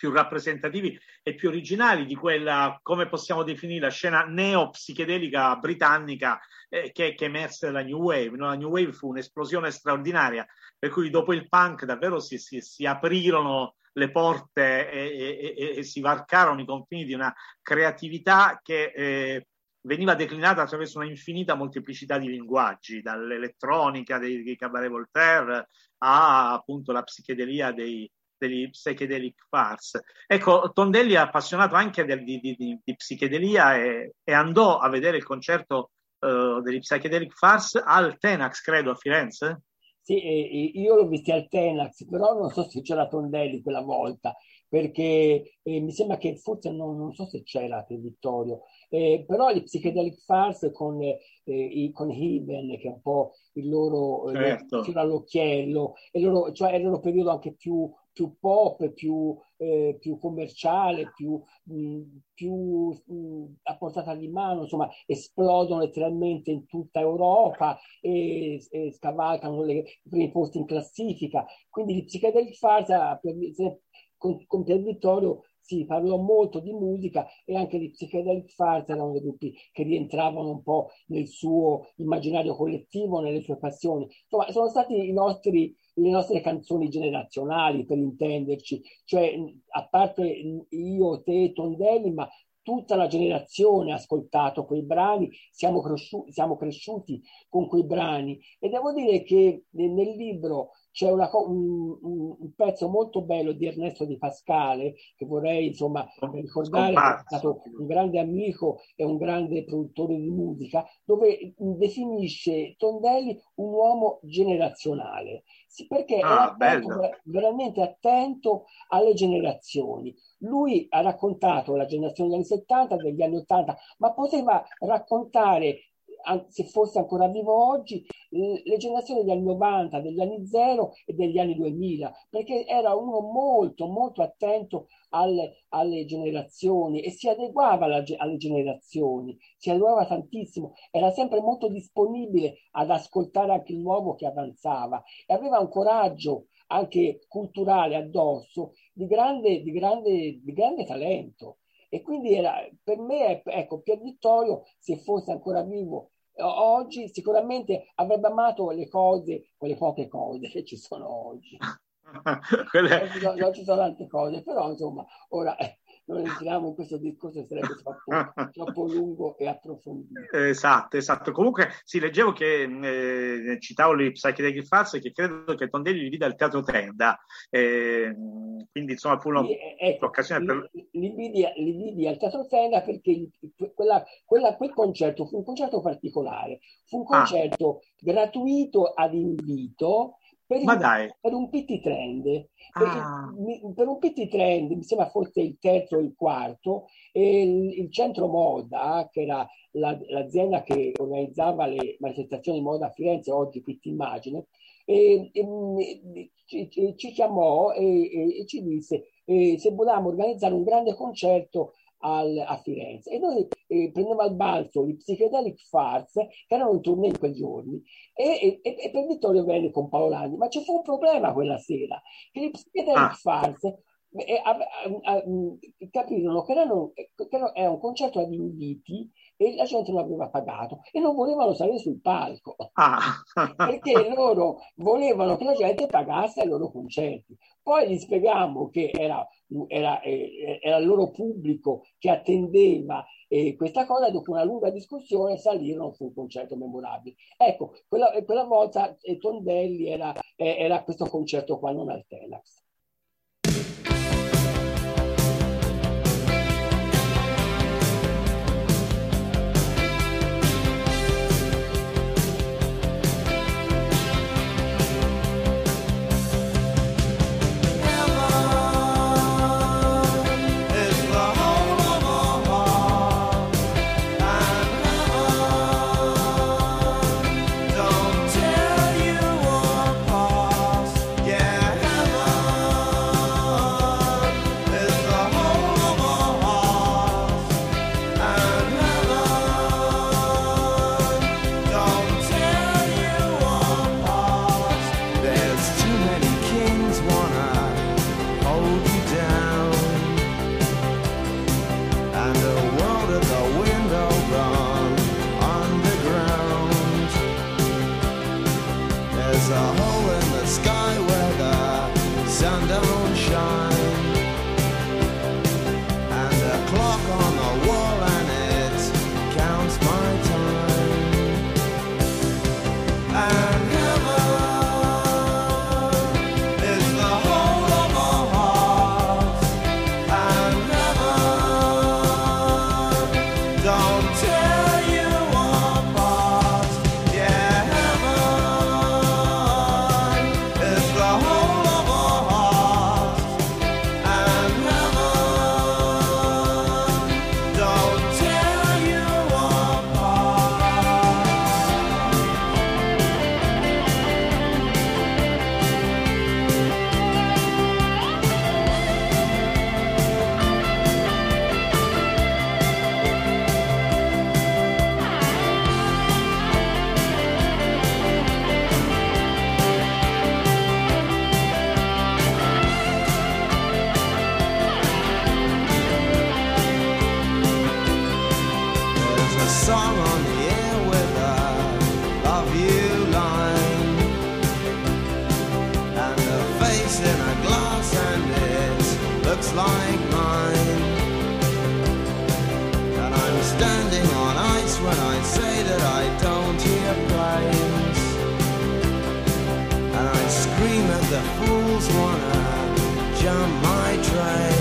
più rappresentativi e più originali di quella, come possiamo definire, la scena neo-psichedelica britannica eh, che, che emerse dalla New Wave. No? La New Wave fu un'esplosione straordinaria, per cui dopo il punk davvero si, si, si aprirono le porte e, e, e, si varcarono i confini di una creatività che eh, veniva declinata attraverso una infinita molteplicità di linguaggi, dall'elettronica dei, dei Cabaret Voltaire a appunto la psichedelia dei, degli psychedelic farce. Ecco, Tondelli è appassionato anche del, di, di, di, psichedelia e, e, andò a vedere il concerto uh, degli psychedelic farce al Tenax, credo, a Firenze. Sì, eh, io l'ho visto al Tenax, però non so se c'era Tondelli quella volta, perché eh, mi sembra che forse non, non so se c'era per Vittorio, eh, però gli Psychedelic Farce con, eh, i, con Heaven, che è un po' il loro certo. fino all'occhiello, e loro, cioè è il loro periodo anche più, più pop, più, eh, più commerciale, più, mh, più mh, a portata di mano, insomma, esplodono letteralmente in tutta Europa e, e scavalcano le, i primi posti in classifica. Quindi gli Psychedelic Farce, con, con Pier Vittorio, si parlò molto di musica e anche di Psychedelic Farce erano dei gruppi che rientravano un po' nel suo immaginario collettivo, nelle sue passioni. Insomma, sono stati i nostri, le nostre canzoni generazionali, per intenderci, cioè a parte io, te, Tondelli, ma tutta la generazione ha ascoltato quei brani, siamo, cresciuti, siamo cresciuti con quei brani. E devo dire che nel libro c'è una, un, un, pezzo molto bello di Ernesto Di Pascale che vorrei insomma ricordare che è stato un grande amico e un grande produttore di musica dove definisce Tondelli un uomo generazionale. Perché ah, era veramente attento alle generazioni. Lui ha raccontato la generazione degli anni 70 degli anni 80 ma poteva raccontare se fosse ancora vivo oggi, le generazioni anni 90, degli anni 0 e degli anni 2000, perché era uno molto, molto attento alle, alle generazioni e si adeguava alla alle generazioni, si adeguava tantissimo, era sempre molto disponibile ad ascoltare anche il nuovo che avanzava e aveva un coraggio anche culturale addosso di grande, di grande, di grande talento. E quindi era, per me, ecco, Pier Vittorio, se fosse ancora vivo oggi, sicuramente avrebbe amato le cose, quelle poche cose che ci sono oggi. Quelle- Non ci sono, tante cose, però insomma, ora eh, non entriamo in questo discorso, sarebbe troppo, troppo lungo e approfondito. Esatto, esatto. Comunque, sì, leggevo che eh, citavo gli Psychedelic Fats che credo che Tondelli li vide al Teatro Tenda. Eh, quindi, insomma, fu una- Sì, eh, ecco, l'occasione per... li, li vidi, al Teatro Tenda perché quella- quella- quel concerto fu un concerto particolare, fu un Ah. concerto gratuito ad invito per, Ma il- dai. per un PT Trend. Per, Ah. mi- per un PT Trend, mi sembra fosse il terzo o il quarto, e il, il centro moda, che era la- l'azienda che organizzava le manifestazioni moda a Firenze, oggi PT Immagine, e, e, ci, ci- chiamò e, e- e ci disse eh, se volevamo organizzare un grande concerto al- a Firenze. E noi eh, prendevamo al balzo gli Psychedelic Farts, che erano in tournée in quei giorni, e, e- e per Vittorio venne con Paolo Landi. Ma ci fu un problema quella sera, che gli Psychedelic Ah. Farts eh, a- mh, capirono che, erano- che era un concerto ad inviti e la gente non aveva pagato e non volevano salire sul palco Ah. perché loro volevano che la gente pagasse ai loro concerti. Poi gli spiegammo che era, era, eh, era il loro pubblico che attendeva eh, questa cosa dopo una lunga discussione salirono su un concerto memorabile. Ecco, quella, quella volta eh, Tondelli era, eh, era questo concerto qua, non al Tenax. A glass and it looks like mine. And I'm standing on ice when I say that I don't hear planes And I scream at the fools wanna jump my train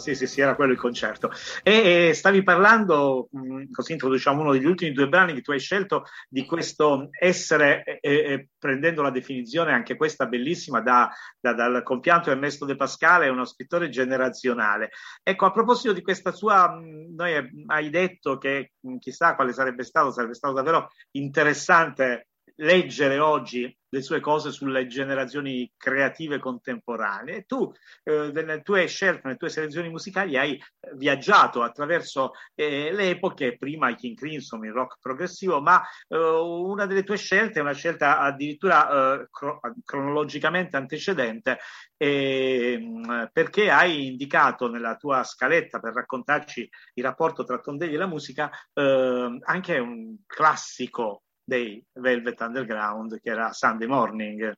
sì, sì, sì, era quello il concerto. E, e stavi parlando, mh, così introduciamo uno degli ultimi due brani che tu hai scelto, di questo essere, e, e, prendendo la definizione anche questa bellissima da, da, dal compianto Ernesto De Pascale, uno scrittore generazionale. Ecco, a proposito di questa sua, mh, noi hai detto che mh, chissà quale sarebbe stato, sarebbe stato davvero interessante leggere oggi le sue cose sulle generazioni creative contemporanee. Tu, eh, nelle tue scelte, nelle tue selezioni musicali, hai viaggiato attraverso eh, le epoche, prima i King Crimson, il rock progressivo, ma eh, una delle tue scelte è una scelta addirittura eh, cro- cronologicamente antecedente, ehm, perché hai indicato nella tua scaletta per raccontarci il rapporto tra Tondelli e la musica ehm, anche un classico dei Velvet Underground, che era Sunday Morning.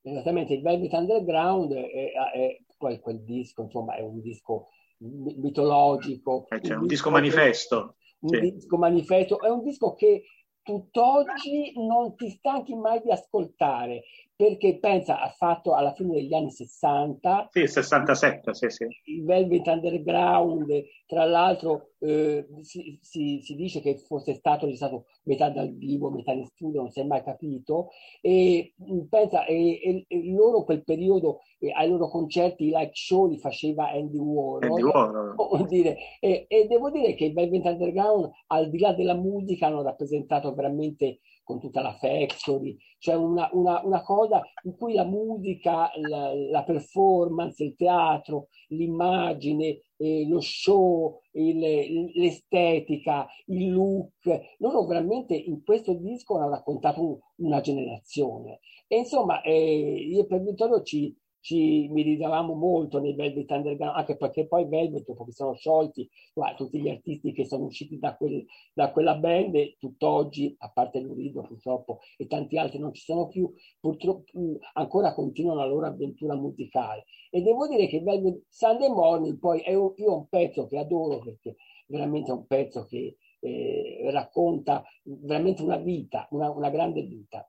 Esattamente, il Velvet Underground è, è, poi quel disco, insomma, è un disco mitologico. Eh, cioè, un, un, disco, manifesto. Un sì. disco manifesto, è un disco che tutt'oggi non ti stanchi mai di ascoltare, perché pensa, ha fatto alla fine degli anni 60. Sì, 67, sì, sì. Il Velvet Underground, tra l'altro eh, si, si, si, dice che fosse stato registrato metà dal vivo, metà in studio, non si è mai capito. E mm, pensa, e, e, e loro quel periodo, eh, ai loro concerti, i live show li faceva Andy Warhol. Andy Warhol. Dire, e, e devo dire che i Velvet Underground, al di là della musica, hanno rappresentato veramente con tutta la factory, cioè una, una, una cosa in cui la musica, la, la performance, il teatro, l'immagine, eh, lo show, il, l'estetica, il look, loro veramente in questo disco hanno raccontato una generazione. E insomma, eh, io per Vittorio ci, ci mi ridavamo molto nei Velvet Underground, anche perché poi Velvet, dopo che sono sciolti, guarda, tutti gli artisti che sono usciti da, quel, da quella band, tutt'oggi, a parte Lurido purtroppo, e tanti altri non ci sono più, purtroppo ancora continuano la loro avventura musicale. E devo dire che Velvet Sunday Morning poi è un, io un pezzo che adoro perché veramente è un pezzo che eh, racconta veramente una vita, una, una grande vita.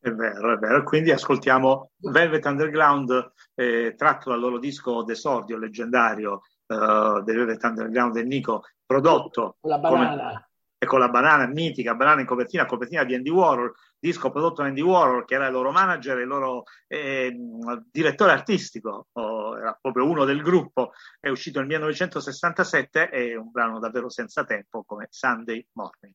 È vero, è vero. Quindi ascoltiamo Velvet Underground eh, tratto dal loro disco d'esordio leggendario uh, del Velvet Underground del Nico, prodotto la banana. Come, e con la banana mitica, banana in copertina, copertina di Andy Warhol, disco prodotto da Andy Warhol, che era il loro manager, il loro eh, direttore artistico, oh, era proprio uno del gruppo, è uscito nel 1967, è un brano davvero senza tempo come Sunday Morning.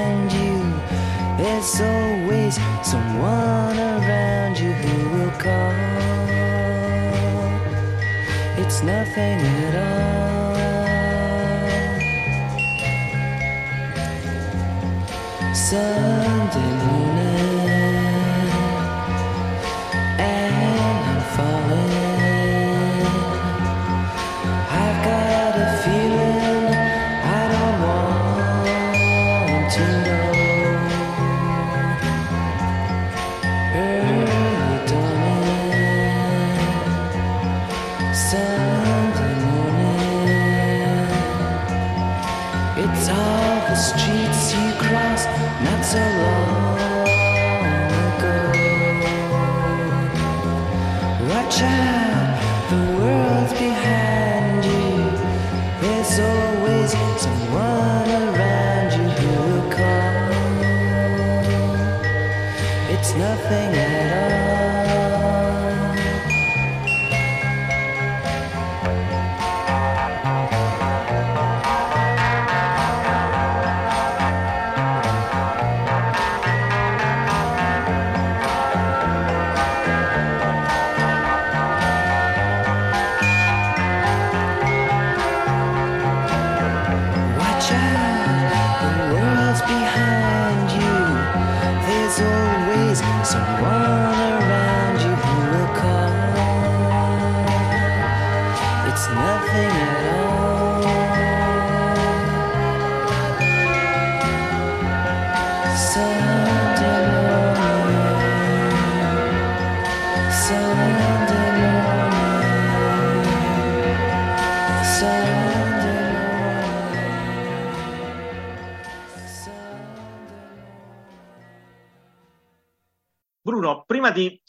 There's always someone around you who will call. It's nothing at all. Sunday streets not so long ago. Watch out,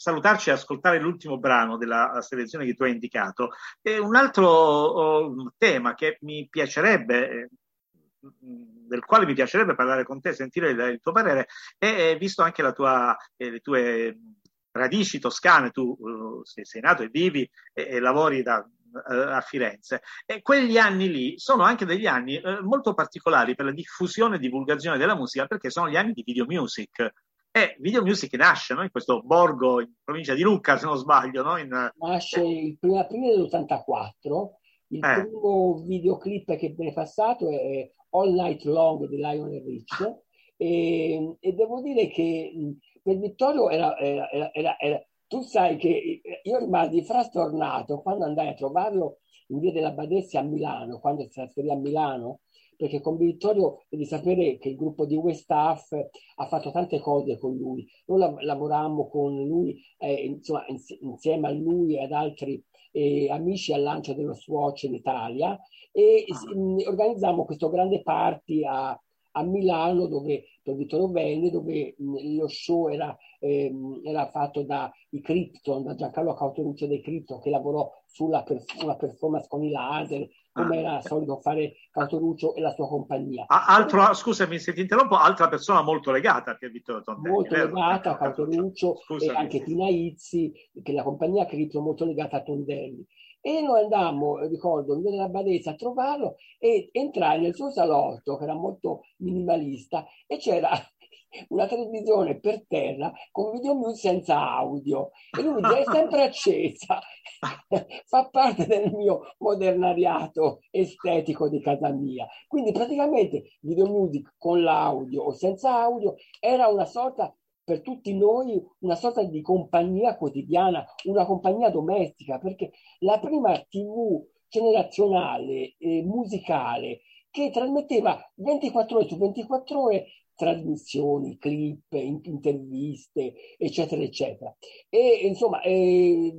salutarci e ascoltare l'ultimo brano della selezione che tu hai indicato, eh, un altro oh, tema che mi piacerebbe, eh, del quale mi piacerebbe parlare con te, sentire il, tuo parere, e visto anche tua, eh, le tue radici toscane, tu uh, sei, sei, nato e vivi e, e lavori da, a Firenze. E quegli anni lì sono anche degli anni uh, molto particolari per la diffusione e divulgazione della musica perché sono gli anni di video music. E Video Music nasce no? in questo borgo in provincia di Lucca, se non sbaglio. No? In... Nasce il primo aprile dell'84. Il eh. primo videoclip che viene passato è All Night Long di Lionel Rich. E, e devo dire che per Vittorio era, era, era, era, tu sai che io rimasi frastornato quando andai a trovarlo in via della Badessia a Milano, quando si trasferì a Milano, perché con Vittorio devi sapere che il gruppo di Westaff ha fatto tante cose con lui. Noi lav- lavorammo con lui, eh, insomma, ins- insieme a lui e ad altri eh, amici al lancio dello Swatch in Italia e ah. mh, organizzammo questo grande party a, a Milano dove per Vittorio Venne dove mh, lo show era, ehm, era fatto da i Krypton, da Giancarlo Cauteruccio dei Krypton che lavorò sulla per, performance con i laser come ah. era solito fare Cauteruccio e la sua compagnia. Ah, altro, scusami se ti interrompo, altra persona molto legata a Vittorio Tondelli. Molto vero? legata a Cauteruccio e anche Tina Izzi, che la compagnia Krypton molto legata a Tondelli. E noi andammo, ricordo, in via della Badezza a trovarlo e entrai nel suo salotto, che era molto minimalista, e c'era una televisione per terra con video music senza audio. E lui è sempre accesa. Fa parte del mio modernariato estetico di casa mia. Quindi praticamente video music con l'audio o senza audio era una sorta per tutti noi una sorta di compagnia quotidiana, una compagnia domestica, perché la prima TV generazionale eh, musicale che trasmetteva 24 ore su 24 ore trasmissioni, clip, interviste, eccetera, eccetera. E insomma, eh,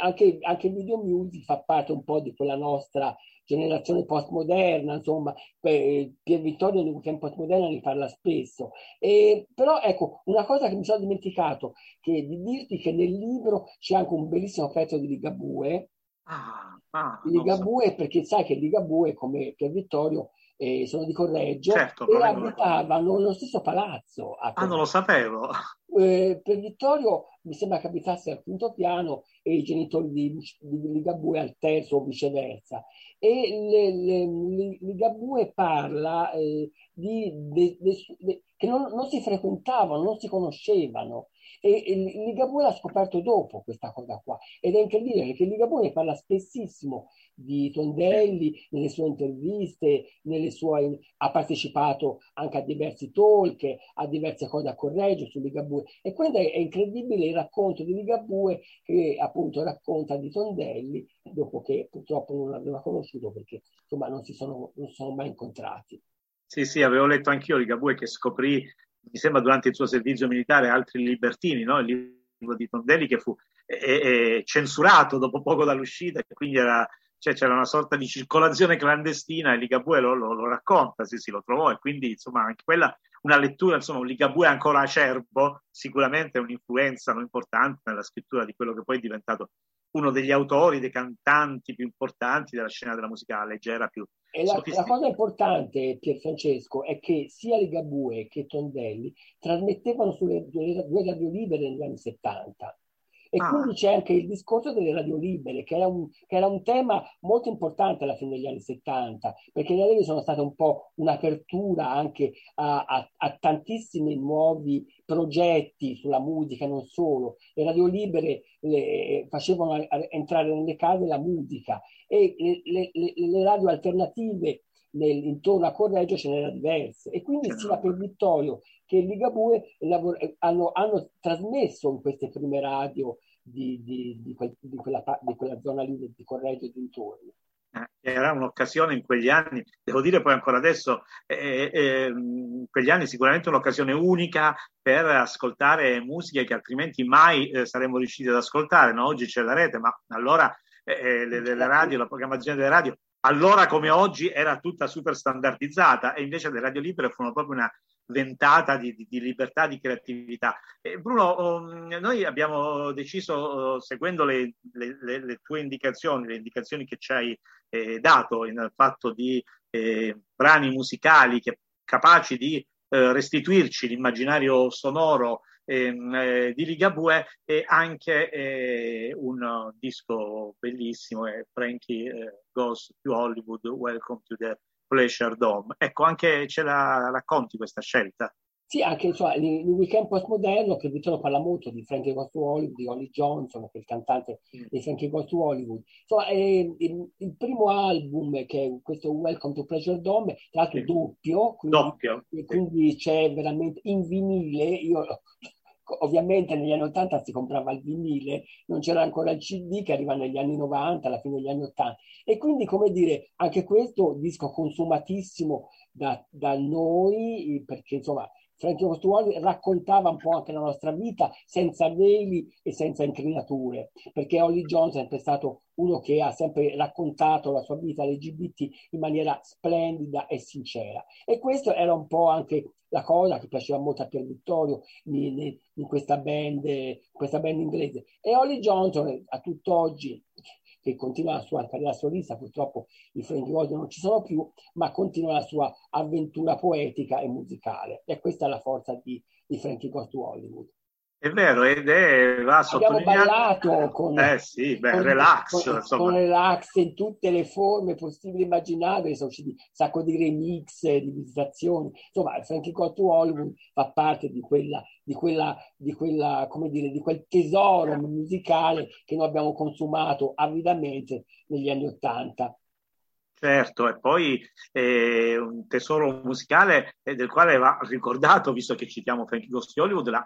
anche, anche il video music fa parte un po' di quella nostra generazione postmoderna, insomma, Pier Vittorio nel weekend postmoderna ne parla spesso. E, però ecco, una cosa che mi sono dimenticato, che di dirti che nel libro c'è anche un bellissimo pezzo di Ligabue, ah, ah, Ligabue so. perché sai che Ligabue, come Pier Vittorio, eh, sono di Correggio certo, e abitavano nello stesso palazzo. ah, non lo sapevo. Eh, per Vittorio mi sembra che abitasse al quinto piano e i genitori di, di Ligabue al terzo o viceversa. E le, le, Ligabue parla eh, di, de, de, de, che non, non, si frequentavano, non si conoscevano. E, e Ligabue l'ha scoperto dopo questa cosa qua. Ed è incredibile perché Ligabue ne parla spessissimo di Tondelli nelle sue interviste, nelle sue, ha partecipato anche a diversi talk, a diverse cose a Correggio su Ligabue e quindi è incredibile il racconto di Ligabue che appunto racconta di Tondelli dopo che purtroppo non l'aveva conosciuto perché insomma non si sono, non sono mai incontrati. Sì, sì, avevo letto anch'io Ligabue che scoprì, mi sembra durante il suo servizio militare, altri libertini, no? il libro di Tondelli che fu è, è censurato dopo poco dall'uscita e quindi era cioè c'era una sorta di circolazione clandestina e Ligabue lo, lo, lo, racconta, sì, sì, lo trovò e quindi insomma anche quella, una lettura, insomma un Ligabue ancora acerbo, sicuramente è un'influenza non importante nella scrittura di quello che poi è diventato uno degli autori, dei cantanti più importanti della scena della musica leggera più e la, la, cosa importante, Pier Francesco, è che sia Ligabue che Tondelli trasmettevano sulle due radio libere negli anni 70 e ah. quindi c'è anche il discorso delle radio libere, che era, un, che era, un, tema molto importante alla fine degli anni 70, perché le radio sono state un po' un'apertura anche a, a, a tantissimi nuovi progetti sulla musica, non solo. Le radio libere le, facevano entrare nelle case la musica e le, le, le radio alternative nel, intorno a Correggio ce n'erano diverse e quindi sia per Vittorio che Ligabue lavor- hanno, hanno, trasmesso in queste prime radio di, di, di, quel, di quella, quella, zona lì di Correggio e dintorni. Eh, era un'occasione in quegli anni, devo dire poi ancora adesso, eh, eh, in quegli anni sicuramente un'occasione unica per ascoltare musiche che altrimenti mai eh, saremmo riusciti ad ascoltare. No? Oggi c'è la rete, ma allora eh, eh, le, le, radio, la programmazione delle radio allora come oggi era tutta super standardizzata e invece le radio libere furono proprio una, ventata di, di, di libertà, di creatività. Eh, Bruno, um, noi abbiamo deciso, uh, seguendo le, le, le, le, tue indicazioni, le indicazioni che ci hai eh, dato in fatto di eh, brani musicali che, capaci di eh, restituirci l'immaginario sonoro ehm, eh, di Ligabue e anche eh, un disco bellissimo, è Frankie Goes to Hollywood, Welcome to the Pleasure Dome. Ecco, anche ce la racconti questa scelta? Sì, anche cioè, il, weekend postmoderno che Vittorio parla molto di Frankie Goes to Hollywood, di Holly Johnson, che è il cantante mm. di Frankie Goes to Hollywood. Insomma, è il, il, primo album che è questo Welcome to Pleasure Dome, tra l'altro sì. doppio, quindi, doppio. quindi c'è veramente in vinile, io ovviamente negli anni 80 si comprava il vinile, non c'era ancora il CD che arriva negli anni 90, alla fine degli anni 80. E quindi, come dire, anche questo disco consumatissimo da, da noi, perché insomma Frankie Costuoli raccontava un po' anche la nostra vita senza veli e senza incrinature, perché Holly Jones è sempre stato uno che ha sempre raccontato la sua vita LGBT in maniera splendida e sincera. E questo era un po' anche la cosa che piaceva molto a Pier Vittorio in, in, questa, band, questa band inglese. E Holly Johnson a tutt'oggi che continua la sua carriera solista, purtroppo i Frankie Gold non ci sono più, ma continua la sua avventura poetica e musicale. E questa è la forza di, di Frankie Goes to Hollywood. È vero, ed è va Abbiamo ballato con, eh sì, beh, con, relax, con, con, relax in tutte le forme possibili e immaginabili, sono usciti un sacco di remix, di visitazioni. Insomma, Frankie Goes to Hollywood fa parte di quella, di quella, di quella, come dire, di quel tesoro musicale che noi abbiamo consumato avidamente negli anni Ottanta. Certo, e poi eh, un tesoro musicale eh, del quale va ricordato, visto che citiamo Frankie Goes to Hollywood, la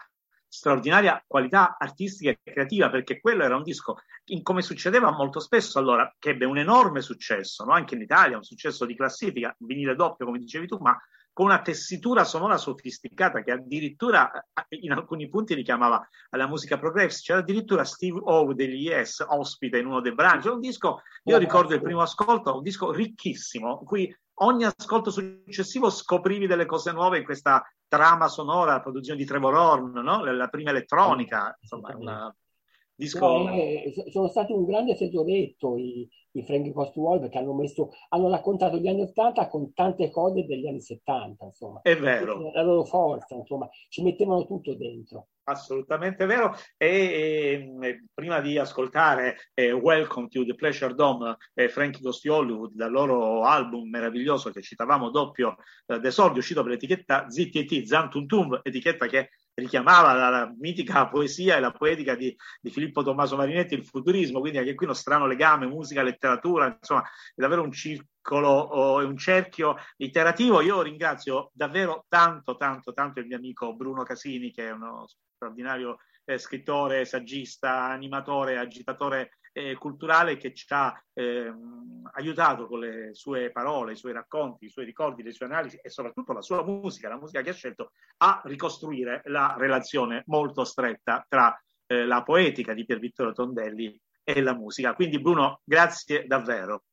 straordinaria qualità artistica e creativa, perché quello era un disco, in, come succedeva molto spesso allora, che ebbe un enorme successo, no? anche in Italia, un successo di classifica, vinile doppio, come dicevi tu, ma con una tessitura sonora sofisticata che addirittura in alcuni punti richiamava alla musica progressive. C'era addirittura Steve O degli Yes ospite in uno dei brani. C'è un disco, io ricordo il primo ascolto, un disco ricchissimo, in cui ogni ascolto successivo scoprivi delle cose nuove in questa trama sonora, la produzione di Trevor Horn, no? la prima elettronica, insomma, una disco... Eh, sono stati un grande tesoretto i, i Frankie Costuol perché hanno, messo, hanno raccontato gli anni 80 con tante cose degli anni 70, insomma. È vero. La loro forza, insomma, ci mettevano tutto dentro. Assolutamente vero. E, e, e prima di ascoltare eh, Welcome to the Pleasure Dome eh, Frankie Goes to Hollywood, dal loro album meraviglioso che citavamo doppio eh, d'esordio, uscito per l'etichetta ZTT, Zantuntum, etichetta che richiamava la, la, mitica poesia e la poetica di, di, Filippo Tommaso Marinetti, il futurismo, quindi anche qui uno strano legame, musica, letteratura, insomma, è davvero un circolo e un cerchio iterativo. Io ringrazio davvero tanto, tanto, tanto il mio amico Bruno Casini, che è uno straordinario eh, scrittore, saggista, animatore, agitatore eh, culturale che ci ha eh, aiutato con le sue parole, i suoi racconti, i suoi ricordi, le sue analisi e soprattutto la sua musica, la musica che ha scelto, a ricostruire la relazione molto stretta tra eh, la poetica di Pier Vittorio Tondelli e la musica. Quindi Bruno, grazie davvero.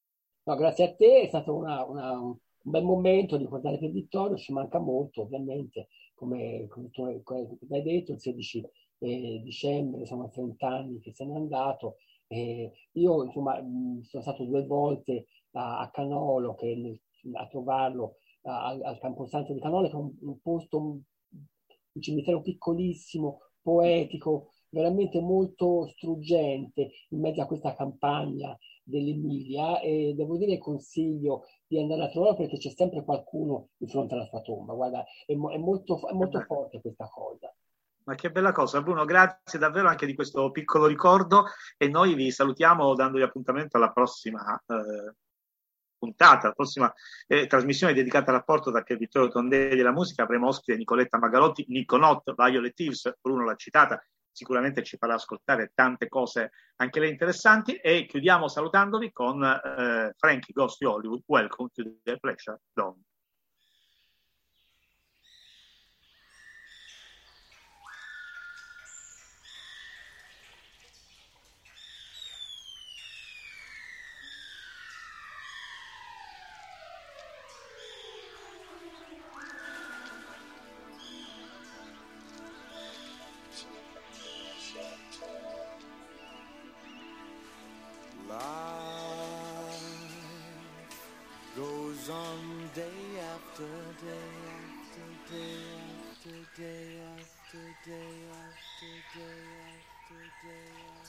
No, grazie a te, è stato una, una, un bel momento di ricordare Pier Vittorio, ci manca molto ovviamente, come, come tu hai detto, il 16 eh, dicembre, sono 30 anni che se n'è andato eh, io insomma sono stato due volte a, a Canolo che, a trovarlo a, al Camposanto di Canolo, che è un, un posto, un, un cimitero piccolissimo, poetico, veramente molto struggente in mezzo a questa campagna dell'Emilia e devo dire consiglio di andare a trovarlo perché c'è sempre qualcuno di fronte alla sua tomba. Guarda, è, è molto, è molto forte questa cosa. Ma che bella cosa, Bruno, grazie davvero anche di questo piccolo ricordo e noi vi salutiamo dandovi appuntamento alla prossima eh, puntata, la prossima eh, trasmissione dedicata al rapporto tra Vittorio Tondelli e la musica. Avremo ospite Nicoletta Magalotti, Niconot, Violet Thieves, Bruno l'ha citata, sicuramente ci farà ascoltare tante cose anche lei interessanti e chiudiamo salutandovi con eh, Frankie Ghost Hollywood, Welcome to the Pleasure Dome. Day after day after day after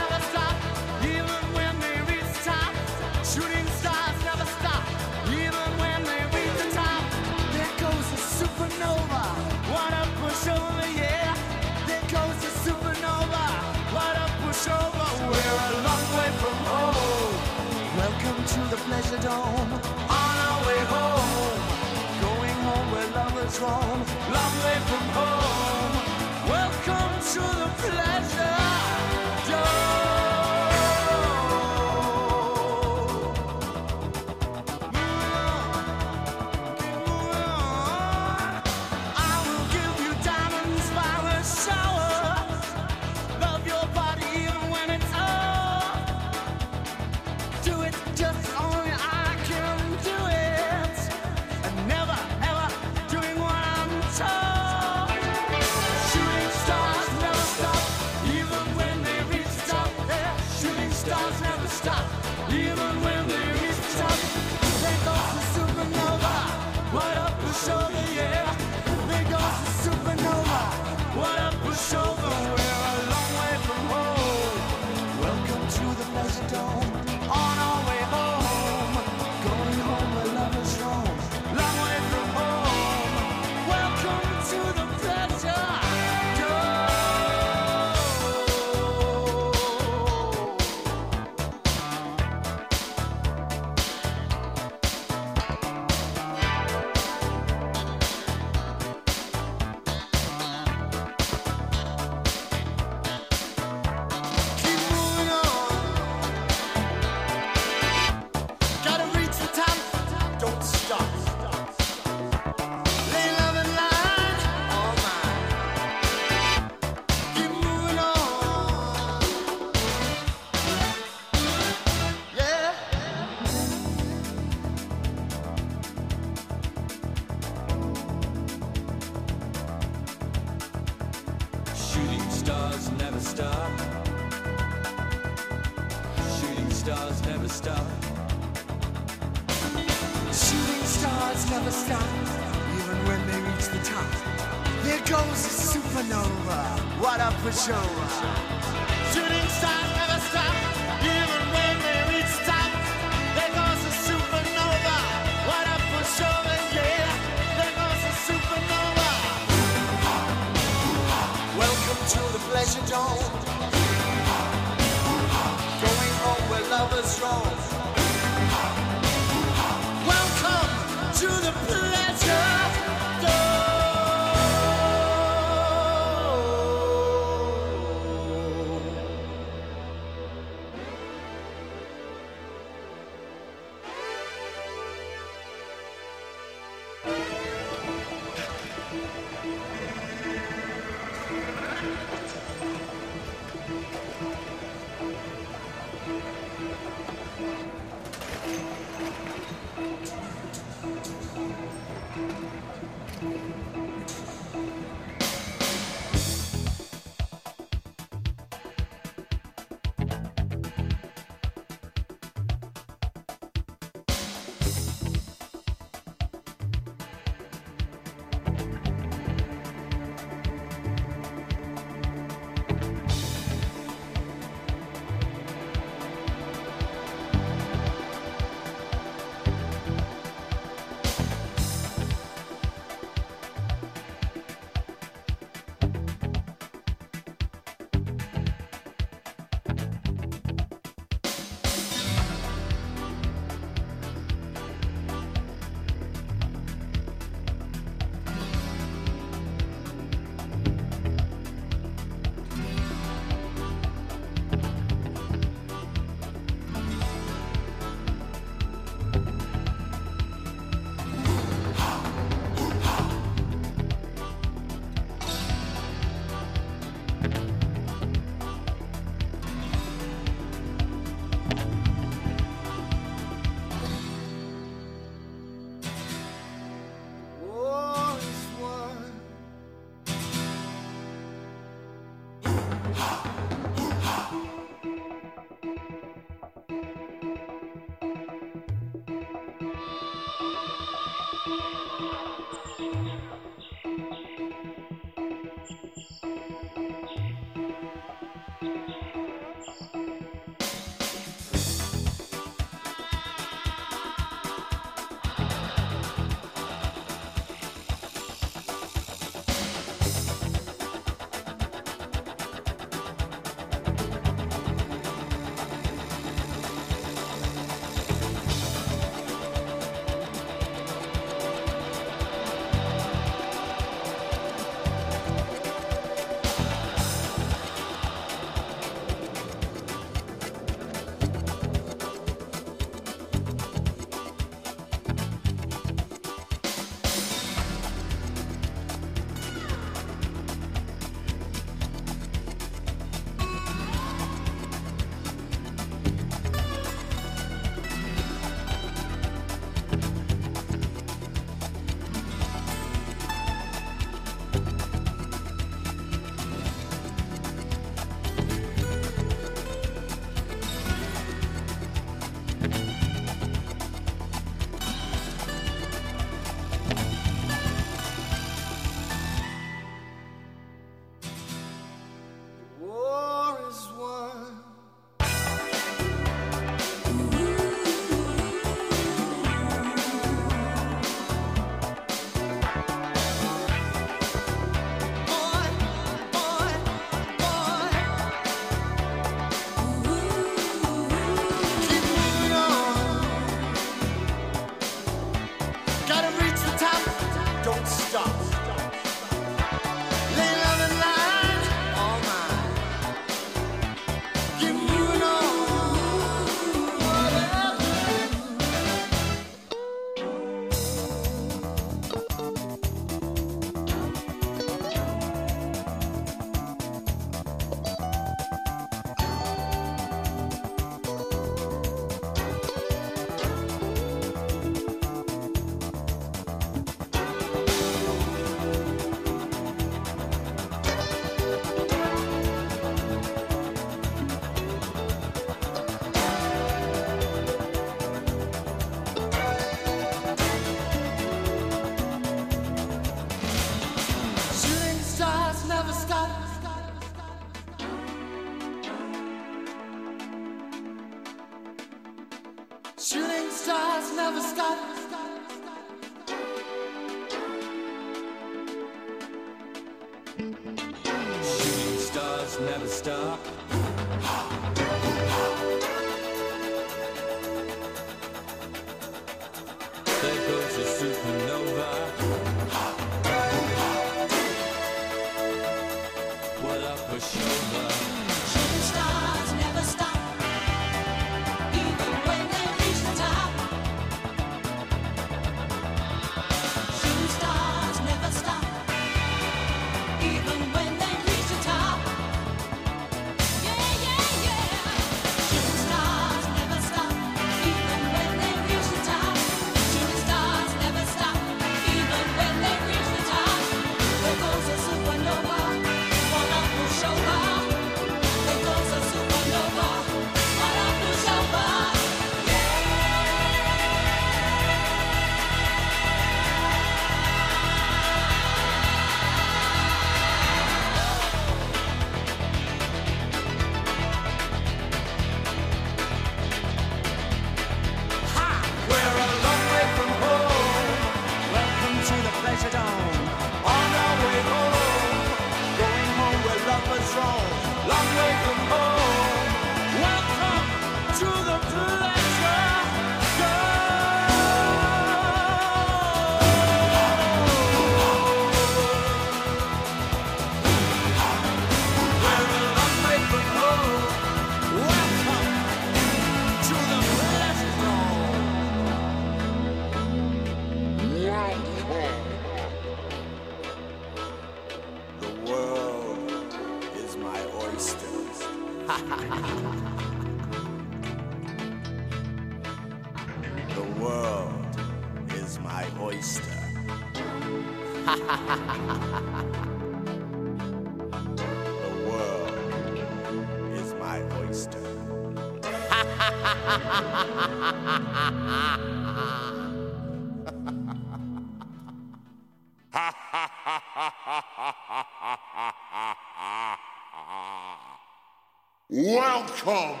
Welcome